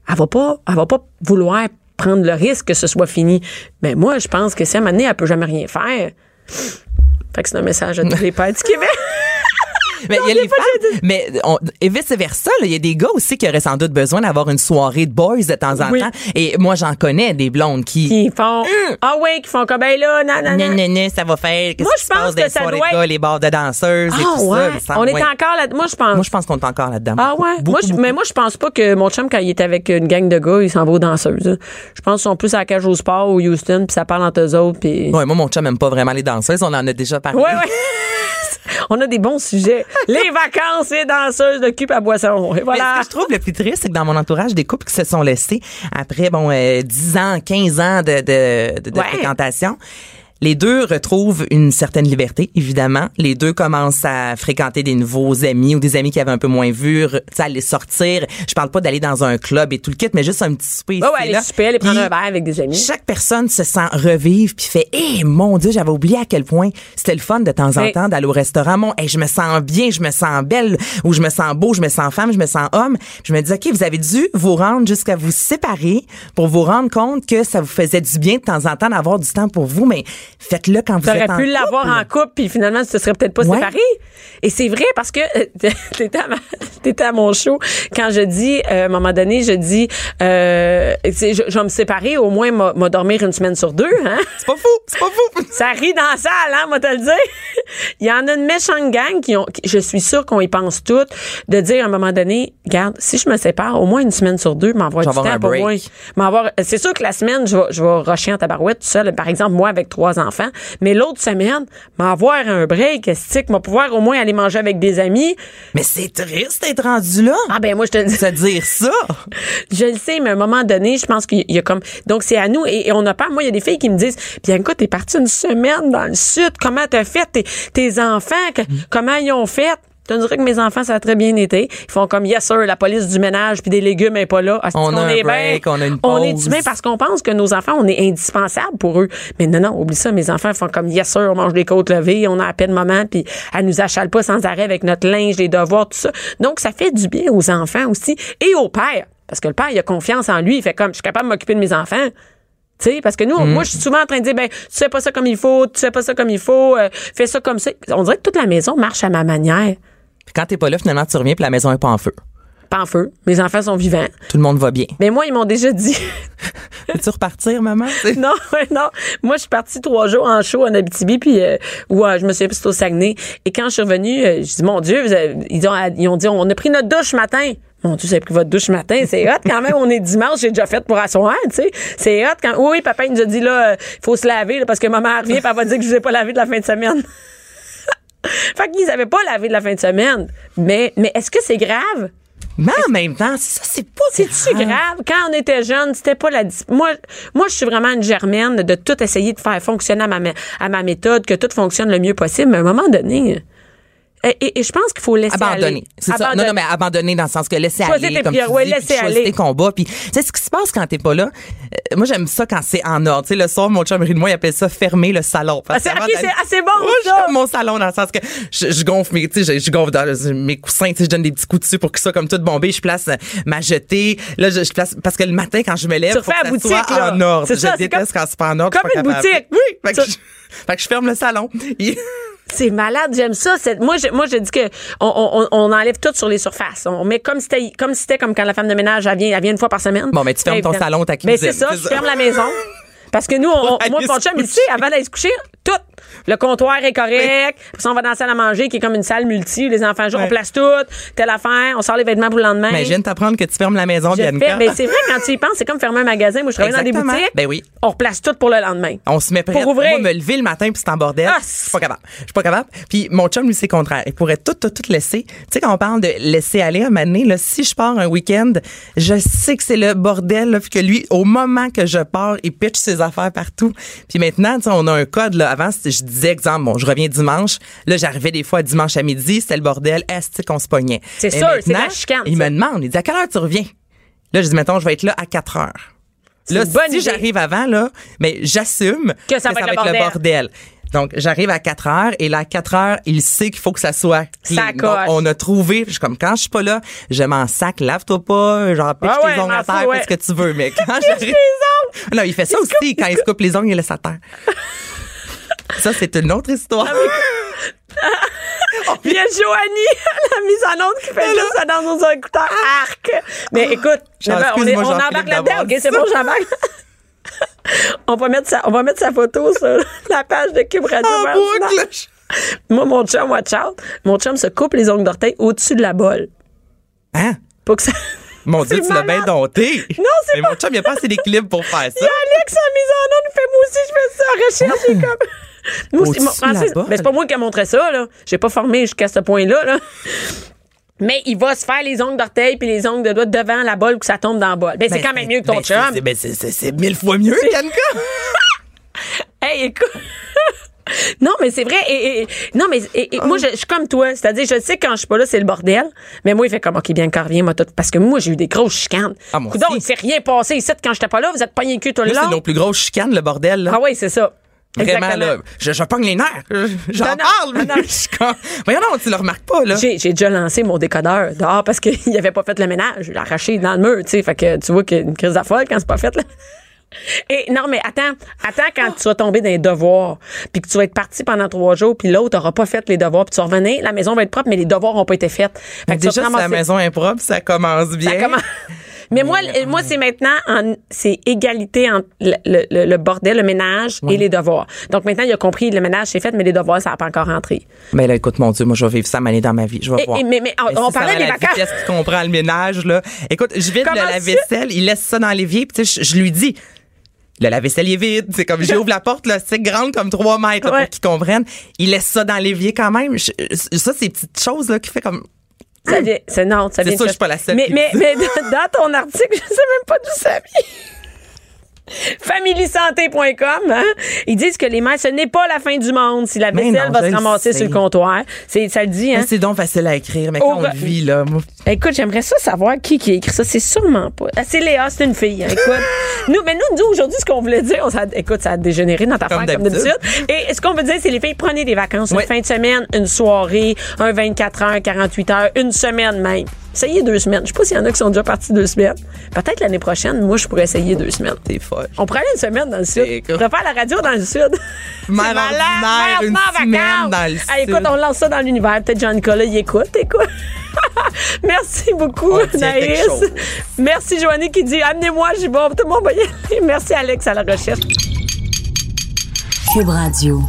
Elle va pas, elle va pas vouloir prendre le risque que ce soit fini. Mais moi, je pense que si à un moment donné, elle peut jamais rien faire. Fait que c'est un message à tous les pères du Québec. Mais il y a les femmes, mais on- et vice versa, il y a des gars aussi qui auraient sans doute besoin d'avoir une soirée de boys de temps en Oui. temps. Et moi, j'en connais des blondes qui, Qui font, ah ouais, qui font comme, ben là, non, non, non, non. non, non, ça va faire. Moi, je pense que ça doit gars, être- les bars de danseuses et Ah tout ouais. ça. On est encore là. Moi, je pense. Moi, je pense qu'on est encore là-dedans. Ah ouais. Beaucoup, moi, je- beaucoup. mais moi, je pense pas que mon chum, quand il est avec une gang de gars, il s'en va aux danseuses. hein. Je pense qu'ils sont plus à la cage au sport ou Houston, puis ça parle entre eux autres. Puis... Ouais, moi, mon chum aime pas vraiment les danseuses. On en a déjà parlé. Ouais, ouais. On a des bons sujets. Les vacances et danseuses de cube à boisson. Et Mais ce que je trouve le plus triste, c'est que dans mon entourage, des couples qui se sont laissés après, bon, euh, 10 ans, 15 ans de, de, de, de fréquentation, les deux retrouvent une certaine liberté, évidemment. Les deux commencent à fréquenter des nouveaux amis ou des amis qui avaient un peu moins vu, sais, aller sortir. Je parle pas d'aller dans un club et tout le kit, mais juste un petit souper ici, ouais, aller souper, aller prendre un verre avec des amis. chaque personne se sent revivre puis fait eh mon dieu j'avais oublié à quel point c'était le fun de temps en temps d'aller au restaurant mon hey, je me sens bien je me sens belle ou je me sens beau je me sens femme je me sens homme je me dis ok vous avez dû vous rendre jusqu'à vous séparer pour vous rendre compte que ça vous faisait du bien de temps en temps d'avoir du temps pour vous mais faites-le quand vous T'aurais êtes en pu l'avoir en couple, puis finalement, tu te serais peut-être pas Ouais. séparé. Et c'est vrai parce que t'étais à, ma- t'étais à mon show quand je dis, euh, à un moment donné, je dis, euh, je, je vais me séparer, au moins m'a m'a dormir une semaine sur deux. Hein? c'est pas fou c'est pas fou Ça rit dans la salle, hein, moi te le dire. Il y en a une méchante gang qui ont, qui- je suis sûre qu'on y pense toutes, de dire à un moment donné, regarde, si je me sépare, au moins une semaine sur deux, m'envoie du temps pour moi. C'est sûr que la semaine, je vais, je vais rusher en tabarouette tout seul, par exemple, moi avec trois enfants, mais l'autre semaine, m'avoir un break, stick, m'a pouvoir au moins aller manger avec des amis? mais c'est triste d'être rendu là Ah ben moi je te dis. se dire ça Je le sais, mais à un moment donné, je pense qu'il y a comme. Donc, c'est à nous. Et, et on a peur. Moi, il y a des filles qui me disent Bianca, t'es partie une semaine dans le sud. Comment t'as fait tes, tes enfants? Que- Comment ils ont fait? Je te dirais que mes enfants, ça a très bien été. Ils font comme, yes, sir, la police du ménage puis des légumes est pas là. Ah, On a un est break, bien. on a une On est humain parce qu'on pense que nos enfants, on est indispensable pour eux. Mais non, non, oublie ça. Mes enfants font comme, yes, sir, on mange des côtes levées, on a à peine maman, puis elle nous achale pas sans arrêt avec notre linge, les devoirs, tout ça. Donc, ça fait du bien aux enfants aussi et au père. Parce que le père, il a confiance en lui. Il fait comme, je suis capable de m'occuper de mes enfants. Tu sais, parce que nous, Mm. moi, je suis souvent en train de dire, ben, tu fais pas ça comme il faut, tu fais pas ça comme il faut, euh, fais ça comme ça. On dirait que toute la maison marche à ma manière. Quand t'es pas là finalement tu reviens puis la maison est pas en feu Pas en feu. Mes enfants sont vivants. tout le monde va bien Mais moi, ils m'ont déjà dit, veux-tu repartir maman? Non, ouais, non. Moi, je suis partie trois jours en show en Abitibi, puis euh, où euh, je me suis c'était au Saguenay. Et quand je suis revenue, euh, je dis mon Dieu, vous avez- ils ont, ils ont dit, on a pris notre douche ce matin. Mon Dieu, avez pris votre douche ce matin, c'est hot quand même. On est dimanche, j'ai déjà fait pour asseoir, tu sais. C'est hot quand. Oui, papa il nous a dit là, il faut se laver là, parce que maman revient, elle va dire que je vous ai pas lavé de la fin de semaine. fait qu'ils avaient pas lavé de la fin de semaine. Mais, mais est-ce que c'est grave? mais en même temps ça c'est pas C'est-tu grave? Quand on était jeune, c'était pas la... Moi, moi, je suis vraiment une germaine de tout essayer de faire fonctionner à ma, à ma méthode, que tout fonctionne le mieux possible. Mais à un moment donné... Et, et- et je pense qu'il faut laisser abandonner. aller. C'est ça. Non, Abandonner. non, mais abandonner dans le sens que laisser Choisir aller, tes comme tu priorités, ouais, dis, puis laisser choisir aller. tes combats. Puis, tu sais, ce qui se passe quand t'es pas là, euh, moi, j'aime ça quand c'est en ordre. Tu sais, le soir, mon chum de moi, il appelle ça fermer le salon. Ah, c'est- ah, c'est bon, Moi, ça. mon salon dans le sens que je, je gonfle mes, tu sais, je, je gonfle dans le- mes coussins, tu sais, je donne des petits coups dessus pour que ça comme tout bombé. Je place euh, ma jetée. Là, je, je place, parce que le matin, quand je me lève, faut que boutique, soit là. en ordre. C'est je ça, c'est déteste comme- quand c'est pas en ordre. comme une boutique. Oui. Fait que je ferme le salon. C'est malade, j'aime ça. Moi, je, moi, je dis que on, on, on enlève tout sur les surfaces. On met comme si c'était comme si c'était comme quand la femme de ménage elle vient, elle vient une fois par semaine. Bon, mais tu fermes ton salon, ta Mais cuisine, c'est ça, je ferme la maison. Parce que nous, on, moi, mon chum, il sait, avant d'aller se coucher, tout. Le comptoir est correct. Puis on va dans la salle à manger, qui est comme une salle multi. où Les enfants jouent, on place tout. Telle affaire. On sort les vêtements pour le lendemain. Imagine t'apprendre que tu fermes la maison, Je Bianca. ben, c'est vrai, quand tu y penses, c'est comme fermer un magasin. Moi, je travaille dans des boutiques. Ben oui. On replace tout pour le lendemain. On se met prêt. Pour ouvrir. Moi, me lever le matin puis c'est en bordel. Ah, je suis pas capable. Je suis pas capable. Puis mon chum, lui, c'est le contraire. Il pourrait tout, tout, tout laisser. Tu sais, quand on parle de laisser aller un moment donné, là, si je pars un week-end, je sais que c'est le bordel, là, puis que lui, au moment que je pars, il pitch ses affaires partout. Puis maintenant, on a un code, là. Avant, je disais, exemple, bon, je reviens dimanche. Là, j'arrivais des fois dimanche à midi, c'était le bordel. Est-ce qu'on se pognait? C'est sûr, c'est maintenant, la chicane, Il ça. me demande, il dit, à quelle heure tu reviens? Là, je dis, mettons, je vais être là à 4 heures. Là, si j'arrive avant, là, mais j'assume Que ça va être le bordel. Donc, j'arrive à 4 heures et là, à 4 heures, il sait qu'il faut que ça soit clean. Ça Donc, on a trouvé, je suis comme, quand je suis pas là, je m'en sac, lave-toi pas, genre, pitch Ah ouais, tes ongles à terre, ouais. ce que tu veux, mais quand j'arrive... Non, il fait ça aussi, quand il se coupe les ongles, il laisse à terre. Ça, c'est une autre histoire. Ah il y a Joanie, la mise en onde qui fait ça dans nos écouteurs. Arc! Mais écoute, Genre, on, est, embarque là-dedans. OK, c'est bon, j'embarque. on, va mettre sa, on va mettre sa photo sur la page de Cube Radio. Moi, mon chum, watch out. Mon chum se coupe les ongles d'orteil au-dessus de la bolle. Hein? Pour que ça. Mon Dieu, C'est tu l'as bien dompté. Non, c'est Mais mon chum, il a pas assez d'équilibre pour faire Il y ça. a Alex en mise en onde, il fait moi aussi, je fais ça en recherche, il est comme. Moi aussi, Francis, mais c'est pas moi qui ai montré ça, là. J'ai pas formé jusqu'à ce point-là, là. Mais il va se faire les ongles d'orteil puis les ongles de doigts devant la bolle que ça tombe dans la bolle. Ben, c'est Ben, quand même mieux que ton ben, chum. c'est- ben, c'est c'est mille fois mieux, Kanka. Hey, écoute. Non, mais c'est vrai. Et, et- non, mais et- et moi, je, je suis comme toi. C'est-à-dire, je sais que quand je suis pas là, c'est le bordel. Mais moi, il fait comme, OK, bien, quand reviens, moi, tout. Parce que moi, j'ai eu des grosses chicanes. Ah, moi Coudonc, aussi. il s'est rien passé ici quand j'étais pas là. Vous êtes pas cul tout le Là, c'est long. nos plus grosses chicanes, le bordel. Là. Ah oui, c'est ça. Vraiment, Exactement. là, je, je pogne les nerfs. Je- J'en parle, non, mais non. je suis comme... Voyons non, tu le remarques pas, là. J'ai, j'ai déjà lancé mon décodeur dehors parce qu'il avait pas fait le ménage. Il l'a arraché dans le mur, tu sais. Fait que tu vois qu'il y a une crise d'affolle quand c'est pas fait, là. Et non, mais attends, attends quand tu vas tomber dans les devoirs, puis que tu vas être parti pendant trois jours, puis l'autre aura pas fait les devoirs, puis tu vas revenir, la maison va être propre, mais les devoirs ont pas été faits. Fait que Déjà, si la maison est propre, ça commence bien. Ça commence- Mais moi, moi c'est maintenant, en- c'est égalité entre le, le- le- bordel, le ménage et les devoirs. Donc maintenant, il a compris, le ménage c'est fait, mais les devoirs, ça n'a pas encore rentré. Mais là, écoute, mon Dieu, moi, je vais vivre ça m'aller dans ma vie. Je vais Et- voir. et- mais- mais on- on si parlait des la vacances. vitesse qui comprend le ménage, là? Écoute, je vide Comment le ça? lave-vaisselle, il laisse ça dans l'évier, puis tu sais, je, je lui dis, le lave-vaisselle est vide. C'est comme, j'ouvre la porte, là, c'est grande comme 3 mètres, là, Ouais. pour qu'ils comprennent. Il laisse ça dans l'évier quand même. Je- ça, c'est petites choses, là, qui fait comme, Ça vient, c'est non, ça C'est vient. sûr, de- je suis pas la seule Mais, mais, dans ton article, je sais même pas d'où ça vient. FamilySanté.com, hein? Ils disent que les mères, ce n'est pas la fin du monde si la vaisselle non, va se ramasser sur le comptoir. C'est, ça le dit, hein? C'est donc facile à écrire, mais quand on le vit, là, moi, Écoute, j'aimerais ça savoir qui qui a écrit ça. C'est sûrement pas. Ah, c'est Léa, c'est une fille. hein, Écoute, nous, mais nous, nous aujourd'hui, ce qu'on voulait dire, on, ça, écoute, ça a dégénéré notre affaire Comme comme d'habitude. Et ce qu'on veut dire, c'est les filles, prenez des vacances, Oui. une fin de semaine, une soirée, un 24 heures, 48 heures, une semaine même. Essayez deux semaines. Je sais pas s'il y en a qui sont déjà partis deux semaines. Peut-être l'année prochaine, moi, je pourrais essayer deux semaines. t'es folle. On pourrait aller une semaine dans le sud. On pourrait faire la radio dans le sud. Mère malade, une semaine dans le Hey, écoute, sud. on lance ça dans l'univers. Peut-être Jean-Nicolas, il écoute, écoute. Merci beaucoup, Naïs. Merci, Joanie, qui dit Amenez-moi, j'y vais. Tout le monde va y aller. Merci, Alex, à la recherche. Cube Radio.